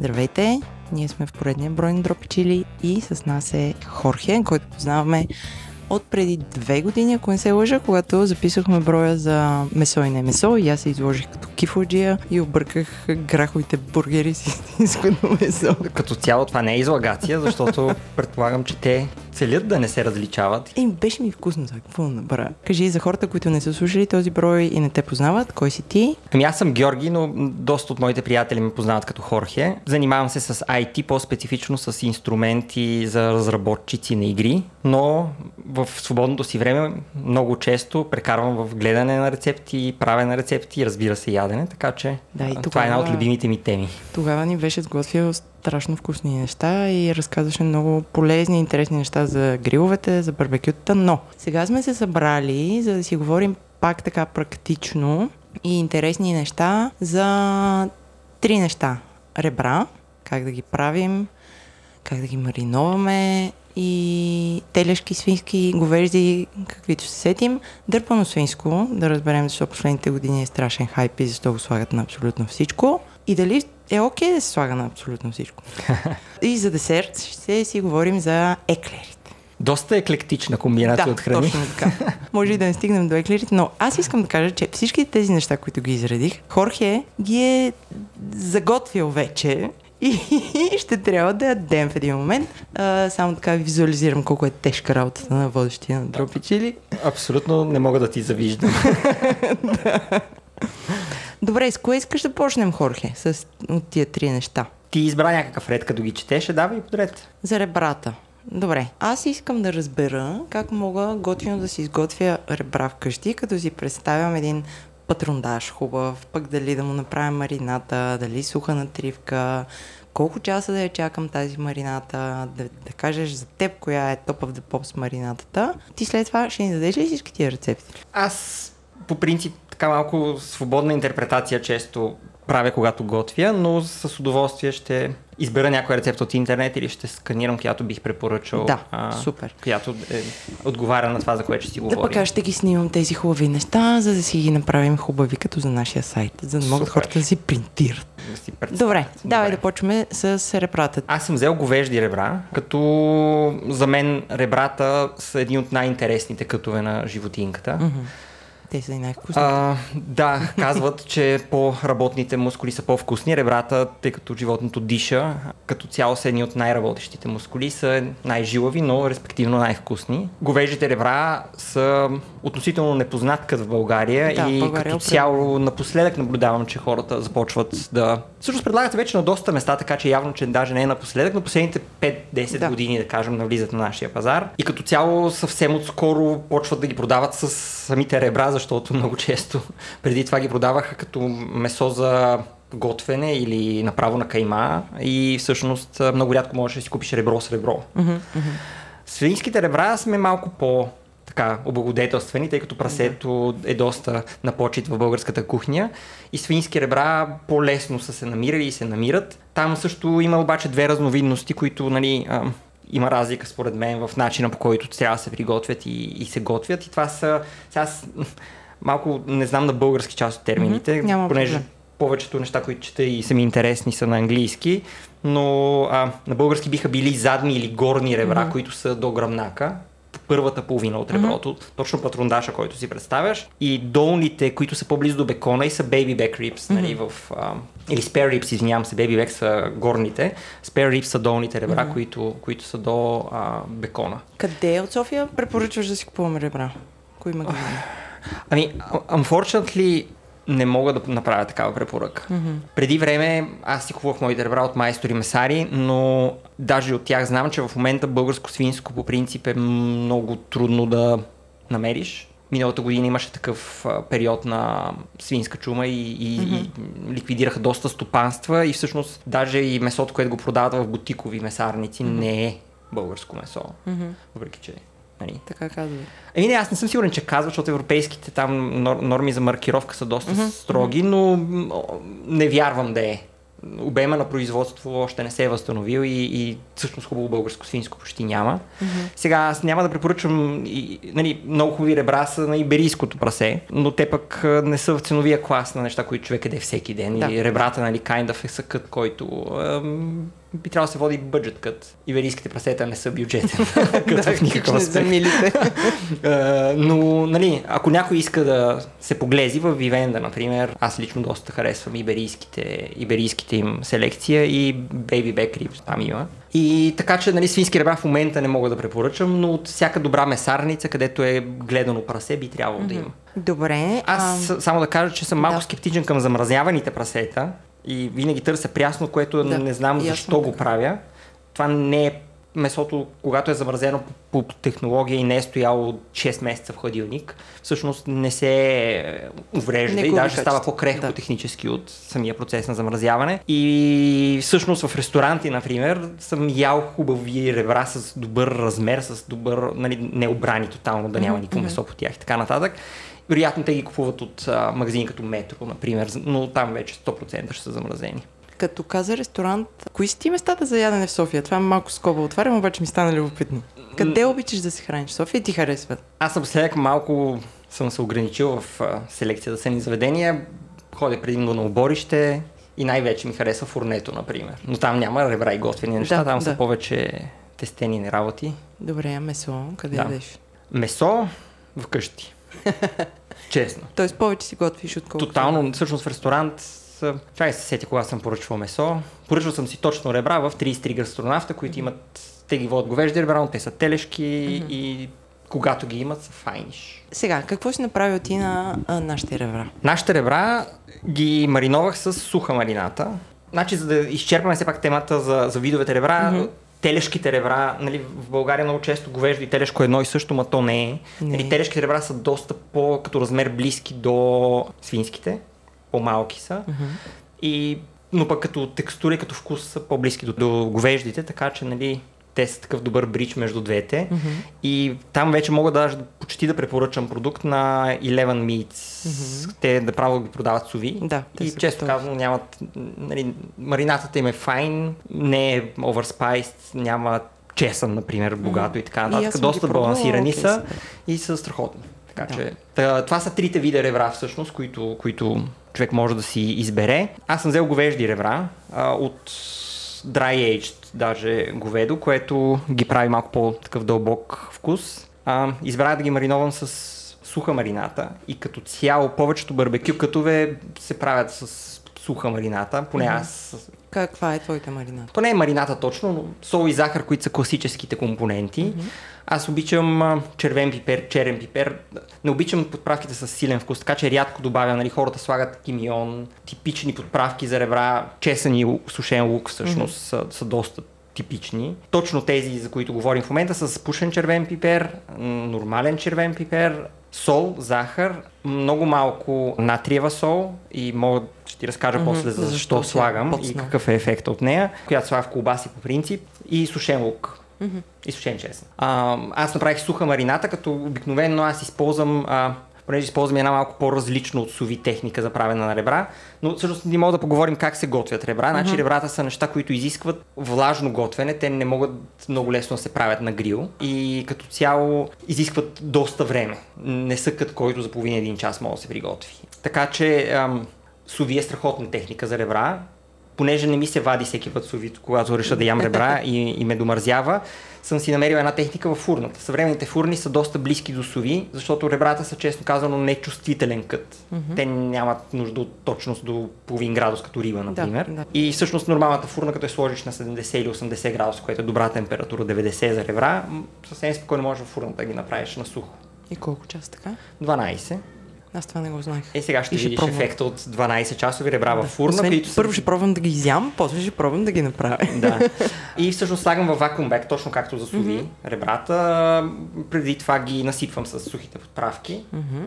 Здравейте! Ние сме в поредния брой на Дропичили и с нас е Хорхе, който познаваме от преди две години, ако не се лъжа, когато записахме броя за месо и не месо и аз се изложих като кифоджия и обърках граховите бургери с истинското месо. Като цяло това не е излагация, защото предполагам, че те целят да не се различават. Ей, беше ми вкусно това, какво направя? Кажи за хората, които не са слушали този брой и не те познават, кой си ти? Ами аз съм Георги, но доста от моите приятели ме познават като Хорхе. Занимавам се с IT, по-специфично с инструменти за разработчици на игри, но в свободното си време много често прекарвам в гледане на рецепти, правене на рецепти и разбира се ядене, така че Да, и това тогава- е една от любимите ми теми. Тогава ни беше сготвил страшно вкусни неща и разказваше много полезни и интересни неща за гриловете, за барбекютата, но сега сме се събрали, за да си говорим пак така практично и интересни неща за три неща. Ребра, как да ги правим, как да ги мариноваме и телешки, свински, говежди, каквито се сетим. Дърпано свинско, да разберем защо последните години е страшен хайп и защо го слагат на абсолютно всичко. И дали е окей да се слага на абсолютно всичко. и за десерт ще си говорим за еклерите. Доста еклектична комбинация да, от храни. точно така. Може и да не стигнем до еклерите, но аз искам да кажа, че всички тези неща, които ги изредих, Хорхе ги е заготвил вече и ще трябва да ядем в един момент. А, само така визуализирам колко е тежка работата на водещия на Дропичили. Абсолютно не мога да ти завиждам. Добре, с кое искаш да почнем, Хорхе, с от тия три неща? Ти избра някакъв ред, като ги четеш, давай подред. За ребрата. Добре, аз искам да разбера как мога готино да си изготвя ребра вкъщи, като си представям един патрондаж хубав, пък дали да му направя марината, дали суха натривка, колко часа да я чакам тази марината, да, да кажеш за теб коя е топ of the pops маринатата. Ти след това ще ни дадеш ли всички тия рецепти? Аз по принцип така малко свободна интерпретация често правя когато готвя, но с удоволствие ще избера някой рецепт от интернет или ще сканирам, която бих препоръчал. Да, супер. Която е, отговаря на това, за което ще си Да говорим. пък аз ще ги снимам тези хубави неща, за да си ги направим хубави като за нашия сайт, за да могат Супер. хората да си принтират. Да си представя. Добре, давай Добре. да почваме с ребрата. Аз съм взел говежди ребра, като за мен ребрата са едни от най-интересните кътове на животинката. Мгм. Те са и най-вкусни. А, да, казват, че по-работните мускули са по-вкусни. Ребрата, тъй като животното диша, като цяло са едни от най-работещите мускули, са най-жилави, но респективно най-вкусни. Говежите ребра са относително непознат кът в България Да, и България като цяло напоследък наблюдавам, че хората започват да... Всъщност предлагат вече на доста места, така че явно, че даже не е напоследък, но последните 5-10 Да. години, да кажем, навлизат на нашия пазар. И като цяло съвсем отскоро почват да ги продават с самите ребра, защото много често преди това ги продаваха като месо за готвене или направо на кайма и всъщност много рядко можеш да си купиш ребро с ребро. Мгм. Свинските ребра сме малко по така облагодетелствани, тъй като прасето е доста на почет в българската кухня и свински ребра по-лесно са се намирали и се намират. Там също има обаче две разновидности, които нали, има разлика според мен в начина по който трябва да се приготвят и, и се готвят и това са... Сега аз малко не знам на български част от термините, Мгм, няма понеже проблем. повечето неща, които чета и са ми интересни са на английски, но а, на български биха били задни или горни ребра, Мгм. които са до гръбнака. Първата половина от реброто, точно патрондаша, който си представяш. И долните, които са по-близо до бекона и са baby back ribs, нали, в, а, или spare ribs, извинявам се, baby back са горните, spare ribs са долните ребра, които, които са до а, бекона. Къде от София препоръчваш да си купуваме ребра? Кои магазини? Ами, unfortunately, не мога да направя такава препоръка. Мгм. Преди време аз си купувах моите ребра от майстори месари, но даже от тях знам, че в момента българско свинско по принцип е много трудно да намериш. Миналата година имаше такъв период на свинска чума и, и, и ликвидираха доста стопанства и всъщност даже и месото, което го продават в бутикови месарници, не е българско месо. Мгм. Въпреки, че нали, Така казвай. Еми не, аз не съм сигурен, че казва, защото европейските там нор- норми за маркировка са доста строги, но не вярвам да е. обема на производство още не се е възстановил и, и всъщност хубаво българско свинско почти няма. Mm-hmm. Сега аз няма да препоръчам, и, нали, много хубави ребра са на иберийското прасе, но те пък не са в ценовия клас на неща, които човек еде всеки ден. Да. И ребрата, нали, kind of е съкът, който ем, би трябвало да се води бъджет кът. Иверийските прасета не са бюджетен кът в никакъв аспект. но, нали, ако някой иска да се поглези в Вивенда, например, аз лично доста харесвам иберийските, иберийските им селекция и Baby Back Ribs там има. И така че нали, свински ребра в момента не мога да препоръчам, но от всяка добра месарница, където е гледано прасе, би трябвало mm-hmm. да има. Добре. Аз а... само да кажа, че съм малко да. скептичен към замразяваните прасета, и винаги търся прясно, което да, не знам защо така. го правя. Това не е месото, когато е замразено по, по технология и не е стояло 6 месеца в хладилник, всъщност не се уврежда не и даже става по-крехко да. технически от самия процес на замразяване. И всъщност в ресторанти, например, съм ял хубави ребра с добър размер, с добър, нали, необрани тотално, да няма никакво месо по тях и така нататък. Вероятно те ги купуват от а, магазини като Метро, например, но там вече 100% ще са замразени. Като каза ресторант, кои си ти местата за ядене в София? Това е малко скоба отварям, обаче ми стана любопитно. Къде обичаш да се храниш? София ти харесва? Аз съм сега малко съм се ограничил в а, селекцията за сени заведения. Ходя предимно на оборище и най-вече ми харесва фурнето, например. Но там няма ребра и готвени неща, да, там да. са повече тестени работи. Добре, а месо? Къде да. ядеш? Месо вкъщи. Честно. Тоест повече си готвиш отколкото. Тотално, всъщност в ресторант Чай се сети кога съм поръчвал месо. Поръчвал съм си точно ребра в 33 гастронавта, които имат, те ги водят говежди ребра, но те са телешки mm-hmm. и когато ги имат са файниш. Сега, какво си направил ти на а, нашите ребра? Нашите ребра ги мариновах с суха марината. Значи, за да изчерпаме все пак темата за, за видовете ребра, mm-hmm телешките ребра, нали, в България много често говеждо и телешко едно и също, ма то не е. Не. Нали, телешките ребра са доста по, като размер близки до свинските, по-малки са. Mm-hmm. И, но пък като текстура и като вкус са по-близки до, до говеждите, така че нали, те са такъв добър брич между двете. Mm-hmm. И там вече мога даже почти да препоръчам продукт на Eleven Meats. Mm-hmm. Те да право ги продават суви. Да, и често казвам нямат... Нали, маринатата им е файн, не е overspiced, няма чесън, например, богато mm-hmm. и така нататък. Доста балансирани okay, са и са страхотни. Така да. че, тъ, това са трите вида ребра всъщност, които, които човек може да си избере. Аз съм взел говежди ребра а, от dry aged даже говедо, което ги прави малко по-такъв дълбок вкус. А, избрах да ги мариновам с суха марината и като цяло повечето барбекю кътове се правят с суха марината, поне mm-hmm. аз... Каква е твоята марината? То не е марината точно, но сол и захар, които са класическите компоненти. Mm-hmm. Аз обичам червен пипер, черен пипер. Не обичам подправките с силен вкус, така че рядко добавям. Нали, хората слагат кимион, типични подправки за ребра, чесън и сушен лук всъщност mm-hmm. са, са доста типични. Точно тези, за които говорим в момента, са с пушен червен пипер, нормален червен пипер, сол, захар, много малко натриева сол и мога ще ти разкажа mm-hmm. после за защо, защо слагам и какъв е ефект от нея, която слага в колбаси по принцип и сушен лук. Mm-hmm. И сушен чесън. А, аз направих суха марината, като обикновено аз използвам а, понеже използваме една малко по-различна от суви техника за правене на ребра, но всъщност не мога да поговорим как се готвят ребра. Значи mm-hmm. ребрата са неща, които изискват влажно готвене, те не могат много лесно да се правят на грил и като цяло изискват доста време. Не са кът, който за половина един час може да се приготви. Така че ам, суви е страхотна техника за ребра, понеже не ми се вади всеки път совито, когато реша да ям ребра и, и ме домързява, съм си намерил една техника в фурната. Съвременните фурни са доста близки до сови, защото ребрата са честно казано нечувствителен кът. Mm-hmm. Те нямат нужда от точност до половин градус като риба, например. Да, да. И всъщност нормалната фурна, като е сложиш на 70 или 80 градуса, което е добра температура, 90 за ребра, съвсем спокойно можеш в фурната да ги направиш на сухо. И колко часа така? 12. Аз това не го знаех. Е, сега ще, ще видиш пробвам. ефекта от 12 часови ребра да. в фурна. Освен, които първо ще пробвам да ги изям, после ще пробвам да ги направя. Да. И всъщност слагам във вакуум бек, точно както за суви mm-hmm. ребрата. Преди това ги насипвам с сухите подправки, mm-hmm.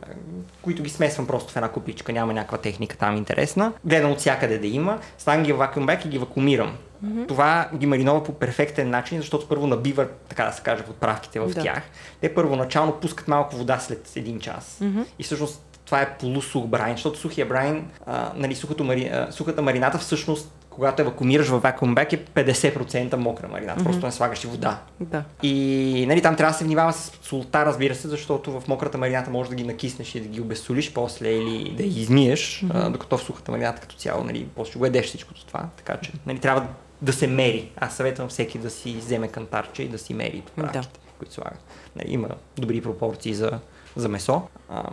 които ги смесвам просто в една купичка. Няма някаква техника там интересна. Гледам от всякъде да има. Слагам ги в вакуум бек и ги вакуумирам. Mm-hmm. Това ги маринова по перфектен начин, защото първо набива, така да се каже, подправките в да. тях. Те първоначално пускат малко вода след един час. Mm-hmm. И всъщност това е полусух брайн, защото сухия брайн, а, нали, сухото мари, а, сухата марината всъщност когато евакуумираш в вакуум бек е 50% мокра маринада, mm-hmm. просто не слагаш и вода. Да. И нали, там трябва да се внимава с солта, разбира се, защото в мократа марината може да ги накиснеш и да ги обесолиш после или да ги измиеш, mm-hmm. а, докато в сухата марината като цяло, нали, после го едеш всичкото това. Така че нали, трябва да се мери. Аз съветвам всеки да си вземе кантарче и да си мери препаратите, да. които слага. Нали, има добри пропорции за, за месо. А,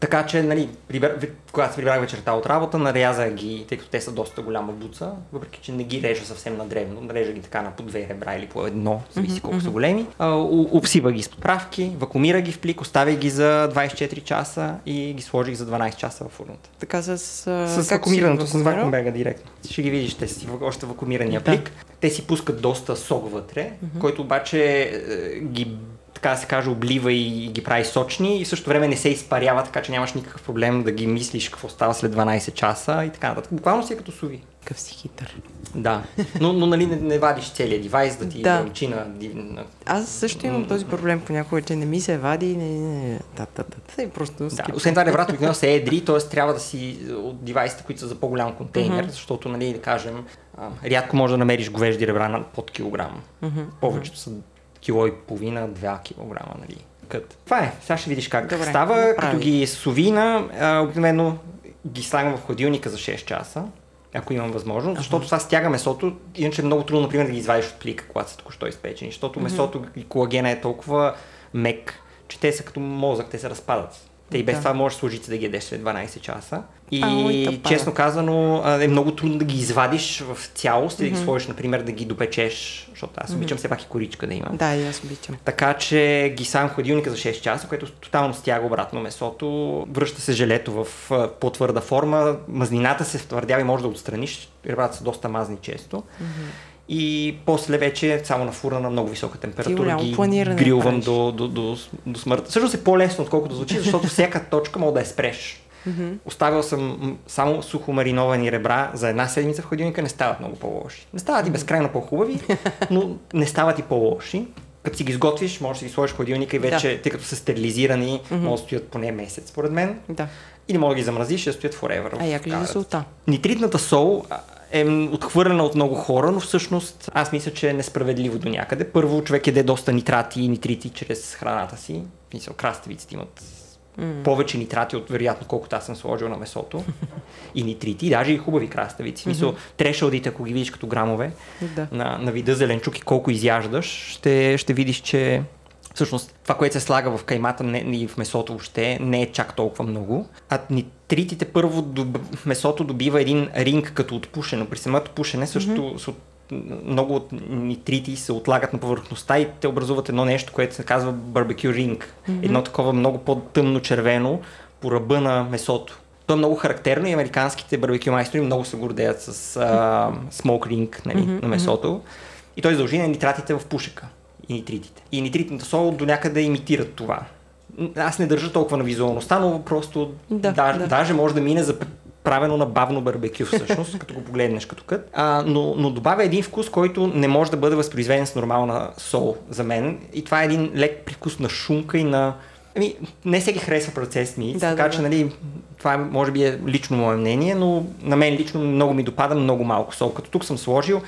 така че, нали, прибер... когато се прибрах вечерта от работа, нарязах ги, тъй като те са доста голяма буца, въпреки че не ги режа съвсем на древно, нарежа ги така на по две ребра или по едно, зависи колко mm-hmm. са големи. А, обсива ги с подправки, вакуумира ги в плик, оставя ги за 24 часа и ги сложих за 12 часа в фурната. Така с... С вакуумирането, с вакуумбега директно. Ще ги видиш, те си още вакуумирания плик. Да. Те си пускат доста сок вътре, mm-hmm. който обаче е, ги така да се каже, облива и ги прави сочни и в същото време не се изпарява, така че нямаш никакъв проблем да ги мислиш какво става след 12 часа и така нататък. Буквално си е като суви. Какъв си хитър. Да, но, но нали не, не вадиш целият девайс да ти да. лъчи на, на... Аз също имам този проблем понякога, че не ми се вади, не, не, да, да, да, да, просто да, Освен това, ребрата обикновено се едри, т.е. трябва да си от девайсите, които са за по-голям контейнер, mm-hmm. защото, нали, да кажем, рядко може да намериш говежди ребра под килограм. Mm-hmm. Повечето са кило и половина, 2 килограма, нали. Кът. Това е. Сега ще видиш как Добре, става. Направи. Като ги сувина, обикновено ги слагам в хладилника за 6 часа, ако имам възможност, защото това стяга месото, иначе е много трудно, например, да ги извадиш от плика, когато са току-що изпечени, защото месото и колагена е толкова мек, че те са като мозък, те се разпадат. Те и без да. това можеш служите да ги ядеш след 12 часа. И а, честно казано е много трудно да ги извадиш в цялост mm-hmm. и да ги сложиш, например, да ги допечеш, защото аз mm-hmm. обичам все пак и коричка да има. Да, и аз обичам. Така че ги сам в хладилника за 6 часа, което тотално стяга обратно месото, връща се желето в по-твърда форма, мазнината се втвърдява и може да отстраниш, ребрата са доста мазни често. Mm-hmm и после вече само на фура на много висока температура ги грилвам до, до, до, до смърт. Също е по-лесно, отколкото звучи, защото всяка точка мога да я спреш. Mm-hmm. Оставил съм само сухо мариновани ребра за една седмица в хладилника, не стават много по-лоши. Не стават и безкрайно по-хубави, но не стават и по-лоши. Като си ги изготвиш, можеш да ги сложиш в хладилника и вече, да. тъй като са стерилизирани, mm-hmm. могат да стоят поне месец, според мен. Да. Или мога да ги замразиш и да стоят forever. А як ли за солта? Нитритната сол е отхвърлена от много хора, но всъщност аз мисля, че е несправедливо до някъде. Първо, човек еде доста нитрати и нитрити чрез храната си. Мисля, краставиците имат mm. повече нитрати от вероятно колкото аз съм сложил на месото. и нитрити, и даже и хубави краставици. Mm-hmm. Мисля, трешалдите, ако ги видиш като грамове да. на, на вида зеленчук и колко изяждаш, ще, ще видиш, че всъщност това, което се слага в каймата не, и в месото въобще не е чак толкова много. А нитритите първо доб... месото добива един ринг като отпушено. При самото пушене също mm-hmm. много от нитрити се отлагат на повърхността и те образуват едно нещо, което се казва барбекю ринг. Mm-hmm. Едно такова много по-тъмно червено по ръба на месото. То е много характерно и американските барбекю майстори много се гордеят с смок ринг нали, mm-hmm. на месото. И той издължи на нитратите в пушека и нитритите. И нитритната сол до някъде имитират това. Аз не държа толкова на визуалността, но просто да, даже, да. даже може да мине за правено на бавно барбекю всъщност, като го погледнеш като кът. А, но, но добавя един вкус, който не може да бъде възпроизведен с нормална сол за мен. И това е един лек привкус на шунка и на... Ами, не всеки харесва процес ми, да, така да, че, нали, това може би е лично мое мнение, но на мен лично много ми допада много малко сол. Като тук съм сложил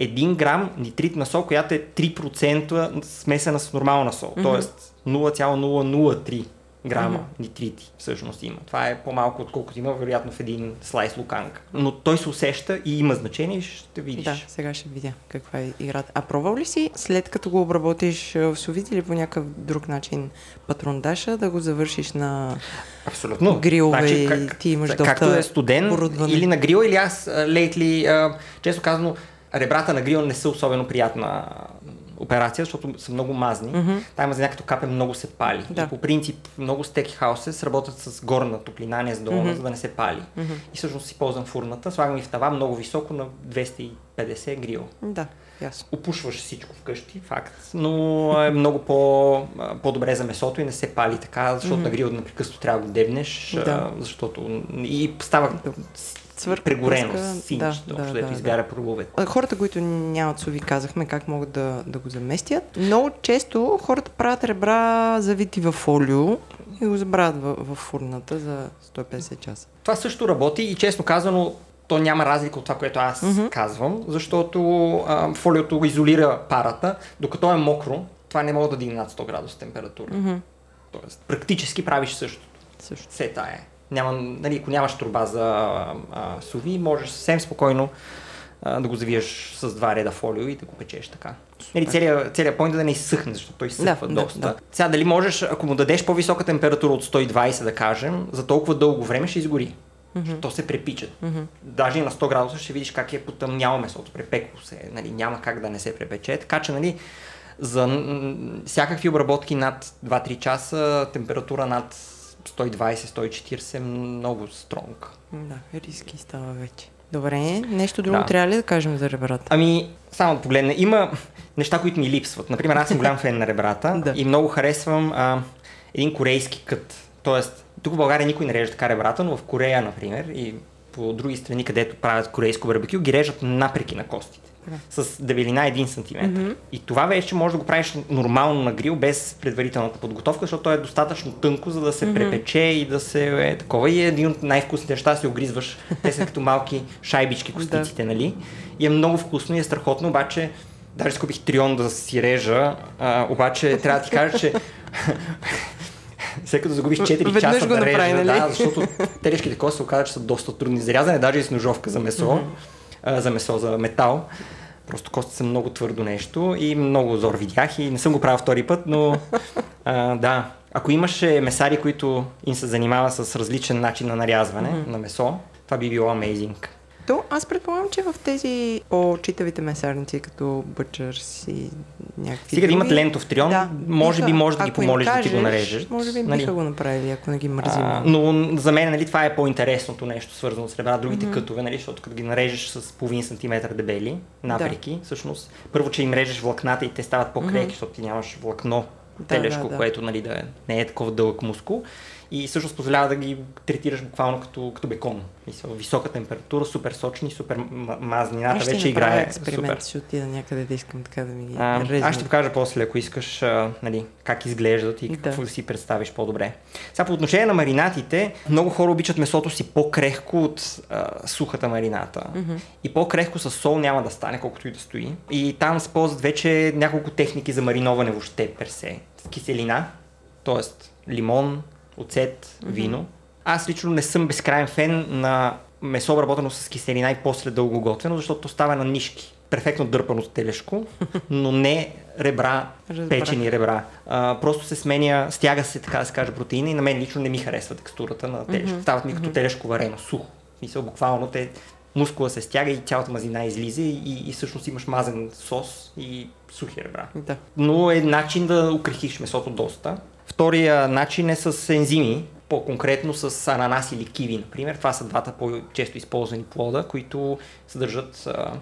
1 грам нитрит на сол, която е 3% смесена с нормална сол. Mm-hmm. Тоест 0,003 грама mm-hmm. нитрити всъщност има. Това е по-малко отколкото има вероятно в един слайс луканка. Но той се усеща и има значение, ще видиш. Да, сега ще видя каква е играта. А пробвал ли си след като го обработиш в сувит или по някакъв друг начин патрондаша да го завършиш на Абсолютно. грилове значи, как, ти имаш доста Както е студен или на грил или аз лейтли, често казано, ребрата на грил не са особено приятна операция, защото са много мазни. Mm-hmm. Тая мазня като капе много се пали. Да. И по принцип много стеки хаусе работят с горна топлина, не с долна, mm-hmm. за да не се пали. Mm-hmm. И всъщност си ползвам фурната, слагам и в тава много високо на 250 грил. Да. Ясно. Опушваш всичко вкъщи, факт, но е много по, по-добре за месото и не се пали така, защото mm-hmm. на грил непрекъснато трябва да го дебнеш, да. защото и става цвърка. Прегорено, синч, да, да, да, да, изгаря да. Хората, които нямат сови, казахме как могат да, да го заместят. Много често хората правят ребра завити в фолио и го забравят в, в фурната за 150 часа. Това също работи и честно казано, то няма разлика от това, което аз mm-hmm. казвам, защото а, фолиото изолира парата, докато е мокро, това не може да дигне над 100 градуса температура. Мгм. Тоест, практически правиш същото. Също. Тая е. Няма, нали, ако нямаш труба за а, а, суви, можеш съвсем спокойно а, да го завиеш с два реда фолио и да го печеш така. Нали, целият, целият point е да не изсъхне, защото той изсъхва Да, да, доста. да. Сега дали можеш, ако му дадеш по-висока температура от 120, да кажем, за толкова дълго време ще изгори. Мгм. То се препича. Мгм. Даже и на 100 градуса ще видиш как е потъмняло месото, препекло се, е, нали, няма как да не се препече. Така че, нали, за всякакви обработки над 2-3 часа, температура над 120-140 е много стронг. Да, риски става вече. Добре, нещо друго Да. трябва ли да кажем за ребрата? Ами, само да погледна, има неща, които ми липсват. Например, аз съм голям фен на ребрата Да. и много харесвам а, един корейски кът. Тоест, тук в България никой не реже така ребрата, но в Корея, например, и по други страни, където правят корейско барбекю, ги режат напреки на костите. С дебелина 1 см. Мгм. И това вече може да го правиш нормално на грил, без предварителната подготовка, защото то е достатъчно тънко, за да се Мгм. препече и да се е такова. И е един от най-вкусните неща, да си огризваш. Те са като малки шайбички костиците, нали? И е много вкусно и е страхотно, обаче даже си купих трион да си режа, а, обаче трябва да ти кажа, че след като загубиш 4 Веднъж часа да режа, направи, нали? да, защото телешките кости се оказа, че са доста трудни за рязане, даже и с ножовка за месо, а, за месо, за метал. Просто кости са много твърдо нещо и много зор видях и не съм го правил втори път, но а, да. Ако имаше месари, които им се занимава с различен начин на нарязване Мгм. на месо, това би било амейзинг. То, аз предполагам, че в тези по-читавите месарници, като Бъчърс и някакви Стига да имат лентов трион, да, може би биха- може да ги помолиш да ти го кажеш, нарежеш. Може би нали? биха го направили, ако не ги мързи. А, но за мен нали, това е по-интересното нещо, свързано с ребра. Другите mm-hmm. кътове, нали, защото като ги нарежеш с половин сантиметър дебели, напреки, всъщност, първо, че им режеш влакната и те стават по-креки, Мгм. защото ти нямаш влакно Да, телешко, да, да. което нали, да не е такова дълъг мускул. И всъщност позволява да ги третираш буквално като, като бекон. Мисъл, висока температура, супер сочни, супер мазнината ще вече играе експеримент, супер. ще отида някъде да искам така да ми ги А, аз ще покажа после, ако искаш, а, нали, как изглеждат и Да. какво да си представиш по-добре. Сега по отношение на маринатите, много хора обичат месото си по-крехко от а, сухата марината. Мгм. И по-крехко с сол няма да стане, колкото и да стои. И там се ползват вече няколко техники за мариноване въобще персе. С киселина, т.е. лимон, оцет, вино. Аз лично не съм безкрайен фен на месо обработено с киселина и после дълго готвено, защото то става на нишки. Перфектно дърпано телешко, но не ребра, Разбрах. печени ребра. А, просто се сменя, стяга се, така да се каже, протеина и на мен лично не ми харесва текстурата на телешко. Мгм, Стават ми като телешко варено, сухо. Мисъл, буквално те мускула се стяга и цялата мазина излиза и, и всъщност имаш мазен сос и сухи ребра. Да. Но е начин да укрехиш месото доста. Втория начин е с ензими, по-конкретно с ананас или киви, например. Това са двата по-често използвани плода, които съдържат а,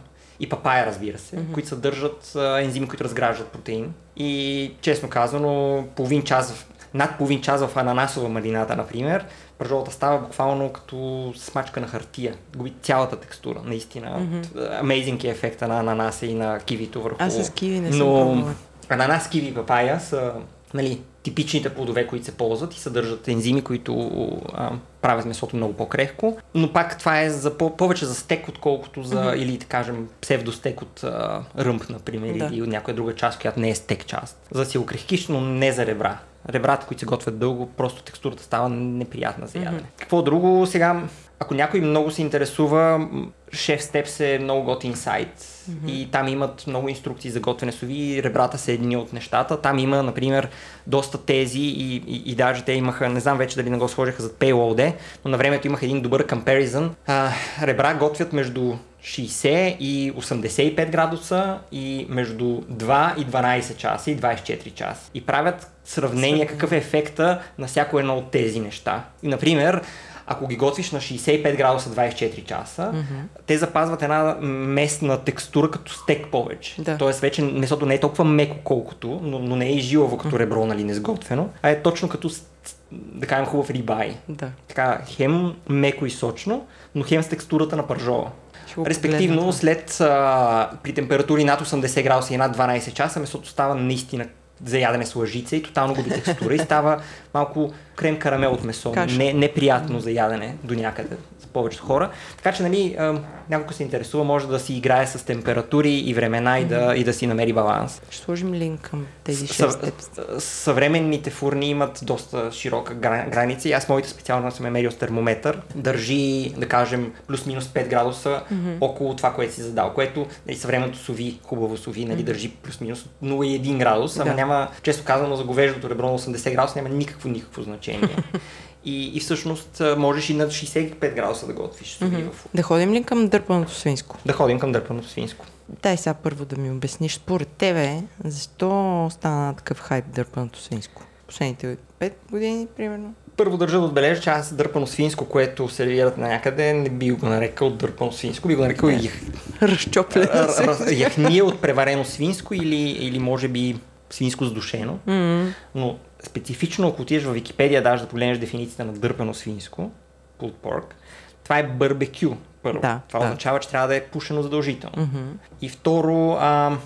и папая, разбира се, Мгм. които съдържат а, ензими, които разграждат протеин. И честно казано, половин час, над половин час в ананасова марината, например, пържолата става буквално като смачка на хартия. Губи цялата текстура, наистина. Амейзинг е ефекта на ананаса и на кивито върху... Аз с киви не съм Но пробвала. ананас, киви и папая са нали, типичните плодове, които се ползват и съдържат ензими, които а, правят месото много по-крехко. Но пак това е за по- повече за стек, отколкото за, Мгм. или да кажем, псевдостек от а, ръмп, например, Да. или от някоя друга част, която не е стек част. За да си но не за ребра. Ребрата, които се готвят дълго, просто текстурата става неприятна за ядене. Мгм. Какво друго сега? Ако някой много се интересува, Шеф Степс е много готин сайт Мгм. и там имат много инструкции за готвене сови и ребрата са едни от нещата. Там има, например, доста тези и, и, и даже те имаха, не знам вече дали не го сложиха зад Paywall, но на времето имах един добър comparison. А, ребра готвят между 60 и 85 градуса и между 2 и 12 часа и 24 часа. И правят сравнение какъв е ефекта на всяко едно от тези неща. И, например, ако ги готвиш на 65 градуса 24 часа, Мгм. те запазват една местна текстура като стек повече. Да. Тоест вече месото не е толкова меко колкото, но, но не е и жилаво като ребро, нали, несготвено, а е точно като, да кажем, хубав рибай. Да. Така, хем меко и сочно, но хем с текстурата на пържола. Респективно, след а, при температури над 80 градуса и над 12 часа, месото става наистина за ядене с лъжица и тотално губи текстура и става малко крем карамел от месо. Каша. Не, неприятно за ядене до някъде за повечето хора. Така че, нали, някой се интересува, може да си играе с температури и времена и да, и да си намери баланс. Ще сложим линк към тези Съв- 6 steps. съвременните фурни имат доста широка гра- граница и аз моите специално съм е мерил с термометър. Държи, да кажем, плюс-минус 5 градуса mm-hmm. около това, което си задал, което нали, съвременното суви, хубаво суви, нали, държи плюс-минус 0,1 градус, ама Да. няма, често казано, за говеждото ребро на 80 градуса няма никакво, никакво значение. И, и всъщност можеш и на 65 градуса да готвиш mm-hmm. в. Да ходим ли към дърпаното свинско? Да ходим към дърпаното свинско. Дай сега първо да ми обясниш, според тебе, защо стана такъв хайп дърпаното свинско? Последните 5 години, примерно? Първо държа да отбележа, че аз дърпано свинско, което сервират на някъде, не би го нарекал дърпано свинско, би го нарекал Не. ях, Разчоплено яхния от преварено свинско или, или може би свинско сдушено. М, Но специфично, ако отидеш в Википедия, даже да погледнеш дефиницията на дърпано свинско, pulled pork, това е барбекю. Първо. Да, това да. означава, че трябва да е пушено задължително. мгм. И второ, а,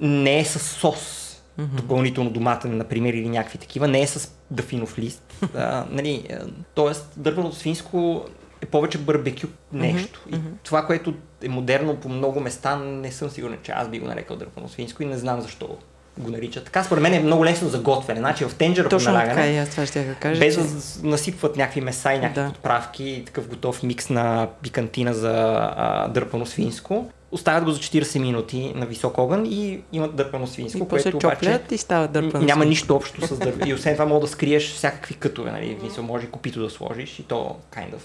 не е с сос. Допълнително доматен, например, или някакви такива. Не е с дафинов лист. а, нали, тоест, дървеното свинско е повече барбекю нещо. И това, което е модерно по много места, не съм сигурен, че аз би го нарекал дървено свинско и не знам защо го наричат. Така, според мен е много лесно за готвене. Значи в тенджера Точно под налягане, така и аз това ще да кажа. без че... да с- насипват някакви меса и някакви Да. подправки и такъв готов микс на пикантина за а, дърпано свинско. Оставят го за 40 минути на висок огън и имат дърпано свинско, И което обаче и става дърпано няма свинско. нищо общо с дърпано. И освен това мога да скриеш всякакви кътове. Нали? В Смисъл, може и копито да сложиш и то kind of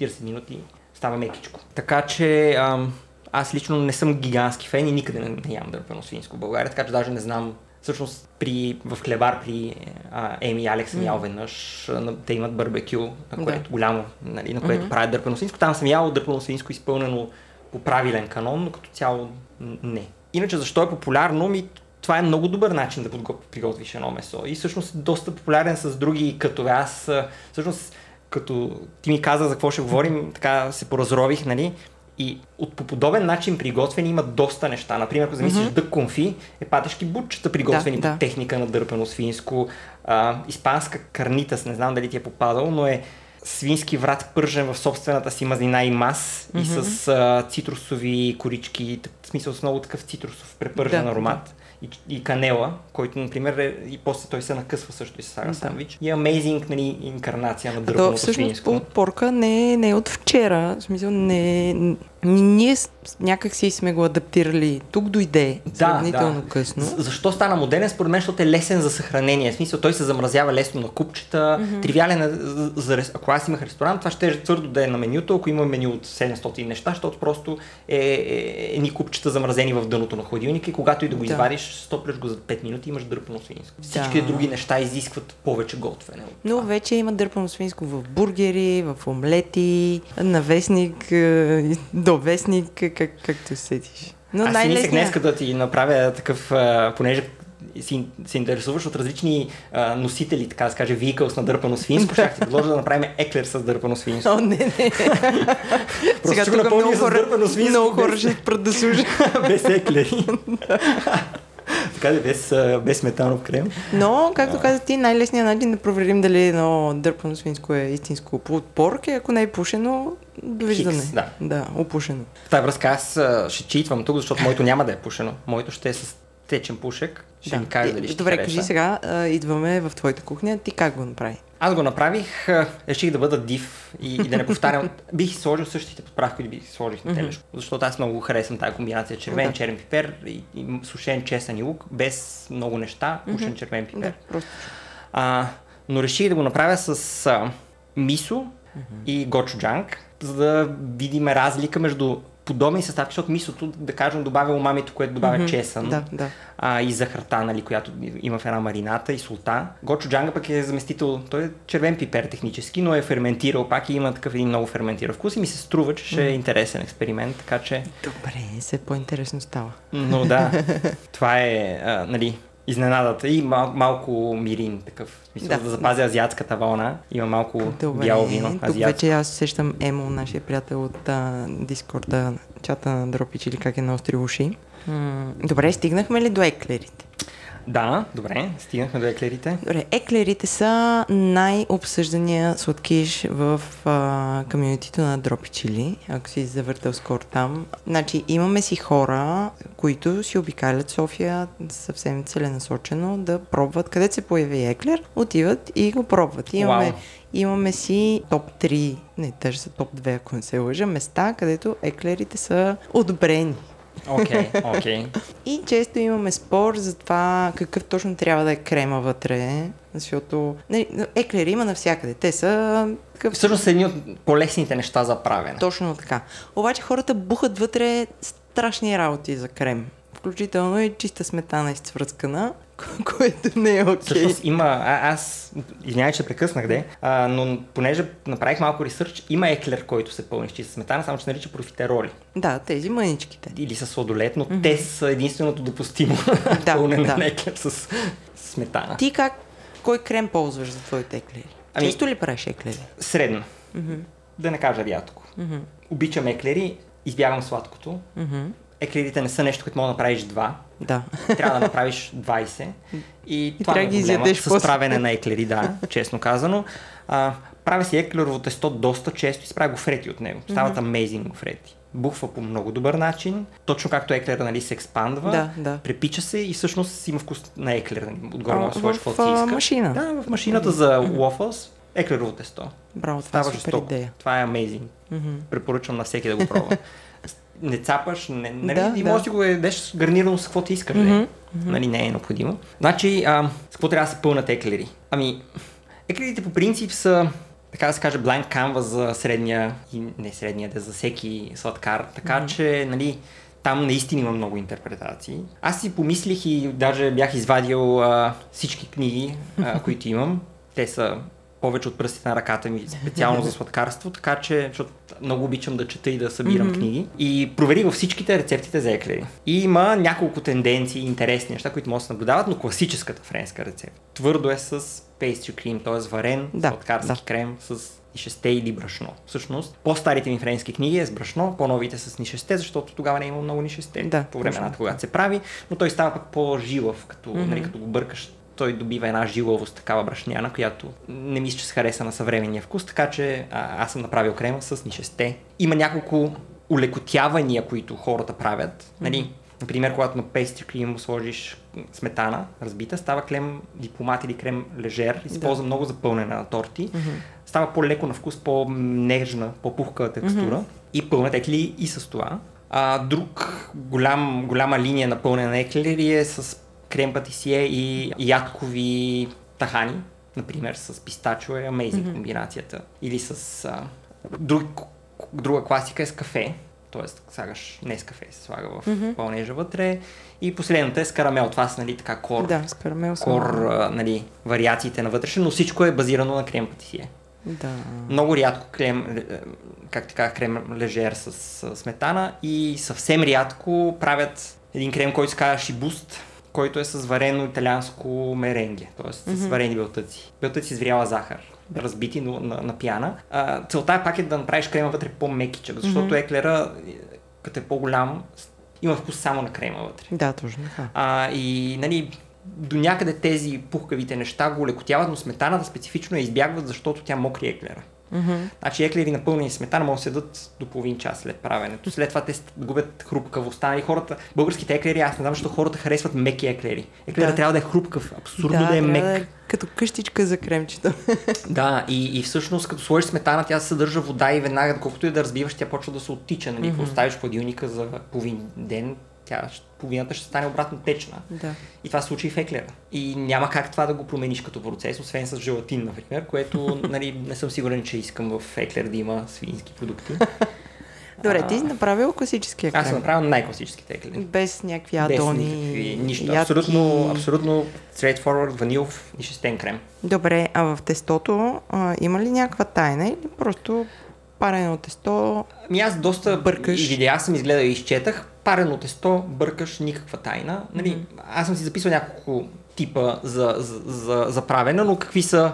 за 40 минути става мекичко. Така че ам, аз лично не съм гигантски фен и никъде не, не ям дърпано свинско в България, така че даже не знам Всъщност при, в Хлебар при а, Еми и Алекс съм ял веднъж. а, Те имат барбекю, на Да. което голямо, нали, на което правят дърпано свинско. Там съм ял дърпано свинско изпълнено по правилен канон, но като цяло не. Иначе защо е популярно? Ми, това е много добър начин да приготвиш едно месо. И всъщност е доста популярен с други кътове. Аз всъщност като ти ми каза за какво ще говорим, така се поразрових, нали? И от по подобен начин приготвени има доста неща. Например, ако замислиш mm-hmm. дък конфи, е патешки бутчета приготвени Да, по да. техника на дърпано свинско. А, испанска карнитас, не знам дали ти е попадал, но е свински врат пържен в собствената си мазнина и мас mm-hmm. и с а, цитрусови корички, в смисъл с много такъв цитрусов препържен Да, аромат. И, и канела, който, например, е, и после той се накъсва също и се сага Да. сандвич. И амейзинг, нали, инкарнация на То дървеното всъщност свинско. от порка не е, не е от вчера. В смисъл, не, н- ние някак си сме го адаптирали. Тук дойде сравнително късно. З- Защо стана модерен? Според мен, защото е лесен за съхранение. В смисъл, той се замразява лесно на купчета. Mm-hmm. Тривиален е, за, ако аз имах ресторант, това ще е твърдо да е на менюто, ако има меню от 700 неща, защото просто е, е, едни купчета замразени в дъното на хладилника и когато и да го Да. извадиш, стопляш го за 5 минути и имаш дърпано свинско. Всички Да. други неща изискват повече готвене. от Но вече има дърпано свинско в бургери, в омлети, на вестник, е, до вестник, как, както се сетиш. Но Аз си мислех днес да ти направя такъв, а, понеже си, се интересуваш от различни а, носители, така да се каже, вehicles на дърпано свинско, ще ти предложа да направим еклер с дърпано свинско. О, не, не. Сега ще го тук много с хора, много хора ще слушат. без еклери. така да, без, а, без сметанов крем. Но, както каза ти, най-лесният начин да проверим дали едно дърпано свинско е истинско порк е, ако не е пушено, довиждане. Хикс, да. Да, опушено. В тази връзка аз а, ще читвам тук, защото моето няма да е пушено. Моето ще е с течен пушек. Ще ми каже дали ще Добре, кажи сега, а, идваме в твоята кухня, ти как го направи? Аз го направих, реших да бъда див и, и да не повтарям. бих сложил същите подправки, които бих сложих на телешко. Защото аз много харесвам тази комбинация червен, Да. черен пипер и, и сушен чесън и лук, без много неща, пушен червен пипер. Да, просто. А, но реших да го направя с а, мисо и гочуджанг, за да видим разлика между подобни съставки, защото мисото, да кажем, добавя умамито, което добавя Мгм. чесън Да, да. а, и захарта, нали, която има в една марината и солта. Гочуджанга пък е заместител, той е червен пипер технически, но е ферментирал пак и има такъв един много ферментиран вкус и ми се струва, че ще е интересен експеримент, така че... Добре, все по-интересно става. Но да, това е, а, нали, изненадата и мал, малко мирин такъв. В Смисъл, Да. да. запазя азиатската вълна. Има малко Добре, бяло вино. тук Азиатско. вече аз сещам Емо, нашия приятел от а, Дискорда, чата на Дропич или как е на остри уши. М, Добре, стигнахме ли до еклерите? Да, добре, стигнахме до еклерите. Добре, еклерите са най-обсъждания сладкиш в а, комьюнитито на Дропи Чили, ако си завъртал скоро там. Значи имаме си хора, които си обикалят София съвсем целенасочено да пробват къде се появи еклер, отиват и го пробват. Имаме, Вау. имаме си топ 3, не, даже са топ 2, ако не се лъжа, места, където еклерите са одобрени. Окей, окей. И често имаме спор за това какъв точно трябва да е крема вътре, защото нали, еклери има навсякъде. Те са такъв... Всъщност са едни от по-лесните неща за правене. Точно така. Обаче хората бухат вътре страшни работи за крем. Включително и чиста сметана изцвръскана, което не е окей. Всъщност има, а, аз, извинявай, че прекъснах, де, а, но понеже направих малко ресърч, има еклер, който се пълни с сметана, само че нарича профитероли. Да, тези мъничките. Или с сладолет, но те са единственото допустимо Да, пълнене да. на еклер с сметана. Ти как, кой крем ползваш за твоите еклери? Ами- Често ли правиш еклери? Средно. Мгм, Да не кажа рядко. мгм, Обичам еклери, избягвам сладкото. мгм. Еклерите не са нещо, което мога да направиш два. Да. Трябва да направиш 20. И, това трябва ми да е ги изядеш с после. правене на еклери, да, честно казано. А, правя си еклерово тесто доста често и си правя гофрети от него. Стават amazing гофрети. Бухва по много добър начин, точно както еклера нали, се експандва, Да, да. препича се и всъщност има вкус на еклер. Нали, отгоре може да сложиш в, каквото си машина. Да, в машината за waffles, еклерово тесто. Браво, това е Става супер жестоко. идея. Това е amazing. Мгм. Препоръчвам на всеки да го пробва. не цапаш, не, нали, Да, и да. можеш да го ядеш гарнирано с каквото искаш. Mm-hmm. Нали, не е необходимо. Значи, а, с какво трябва да се пълнат еклери? Ами, еклерите по принцип са така да се каже, blank canvas за средния, и не средния, да за всеки сладкар. Така че, нали, там наистина има много интерпретации. Аз си помислих и даже бях извадил а, всички книги, а, които имам. Те са повече от пръстите на ръката ми, специално за сладкарство, така че, защото много обичам да чета и да събирам Мгм. книги. И проверих във всичките рецептите за еклери. И има няколко тенденции, интересни неща, които може да се наблюдават, но класическата френска рецепта. Твърдо е с pastry cream, т.е. варен Да, сладкарски да. крем с нишесте или брашно. Всъщност, по-старите ми френски книги е с брашно, по-новите с нишесте, защото тогава не е имало много нишесте Да, по времената, когато се прави, но той става пък по-жилав, като, Мгм. нали, като го бъркаш той добива една жилавост, такава брашняна, която не мисля, че се хареса на съвременния вкус, така че а, аз съм направил крема с нишесте. Има няколко улекотявания, които хората правят. Нали, например, когато на pastry cream сложиш сметана, разбита, става крем дипломат или крем лежер, използва много за пълнене на торти. Мгм. Става по-леко на вкус, по-нежна, по-пухка текстура и пълнат еклери и с това. А, друг голям, голяма линия на пълнене на еклери е с крем патисие и ядкови тахани, например с пистачо е amazing Мгм. комбинацията. Или с а, друг, друга класика е с кафе, т.е. слагаш не с кафе, се слага в Мгм. пълнежа вътре. И последната е с карамел, това са нали, така кор, Да, с карамел кор а, нали, вариациите на вътрешен, но всичко е базирано на крем патисие. Да. Много рядко крем, е, как така, крем лежер с, с сметана и съвсем рядко правят един крем, който се казва шибуст, който е с варено италианско меренге, т.е. с Мгм. варени белтъци. Белтъци с вряла захар, разбити но, на, на пяна. А, целта е пак е да направиш крема вътре по-мекичък, защото Мгм. еклера, е, като е по-голям, има вкус само на крема вътре. Да, точно така. А, и нали, до някъде тези пухкавите неща го лекотяват, но сметаната специфично я избягват, защото тя мокри еклера. Мгм. Значи еклери напълнени сметана могат да седат до половин час след правенето. След това те губят хрупкавостта. И хората, българските еклери, аз не знам, защо хората харесват меки еклери. Еклера Да. трябва да е хрупкав, абсурдно да, е трябва мек. Да е като къщичка за кремчета. Да, и, и всъщност като сложиш сметана, тя съдържа вода и веднага, колкото и да разбиваш, тя почва да се оттича. Нали? Ако Мгм. оставиш в хладилника за половин ден, тя, половината ще стане обратно течна. да. И това се случи и в еклера. И няма как това да го промениш като процес, освен с желатин, например, което нали, не съм сигурен, че искам в еклер да има свински продукти. Добре, ти си направил класическия крем. Аз съм направил най-класическите еклери. Без някакви Без адони. никакви, нищо. ядки. Абсолютно, абсолютно straightforward, ванилов и шестен крем. Добре, а в тестото а, има ли някаква тайна или просто парено тесто? Ами аз доста Бъркаш. и видеа съм изгледал и изчетах. Парено тесто, бъркаш никаква тайна. Нали, Аз съм си записал няколко типа за, за, за, за правене, но какви са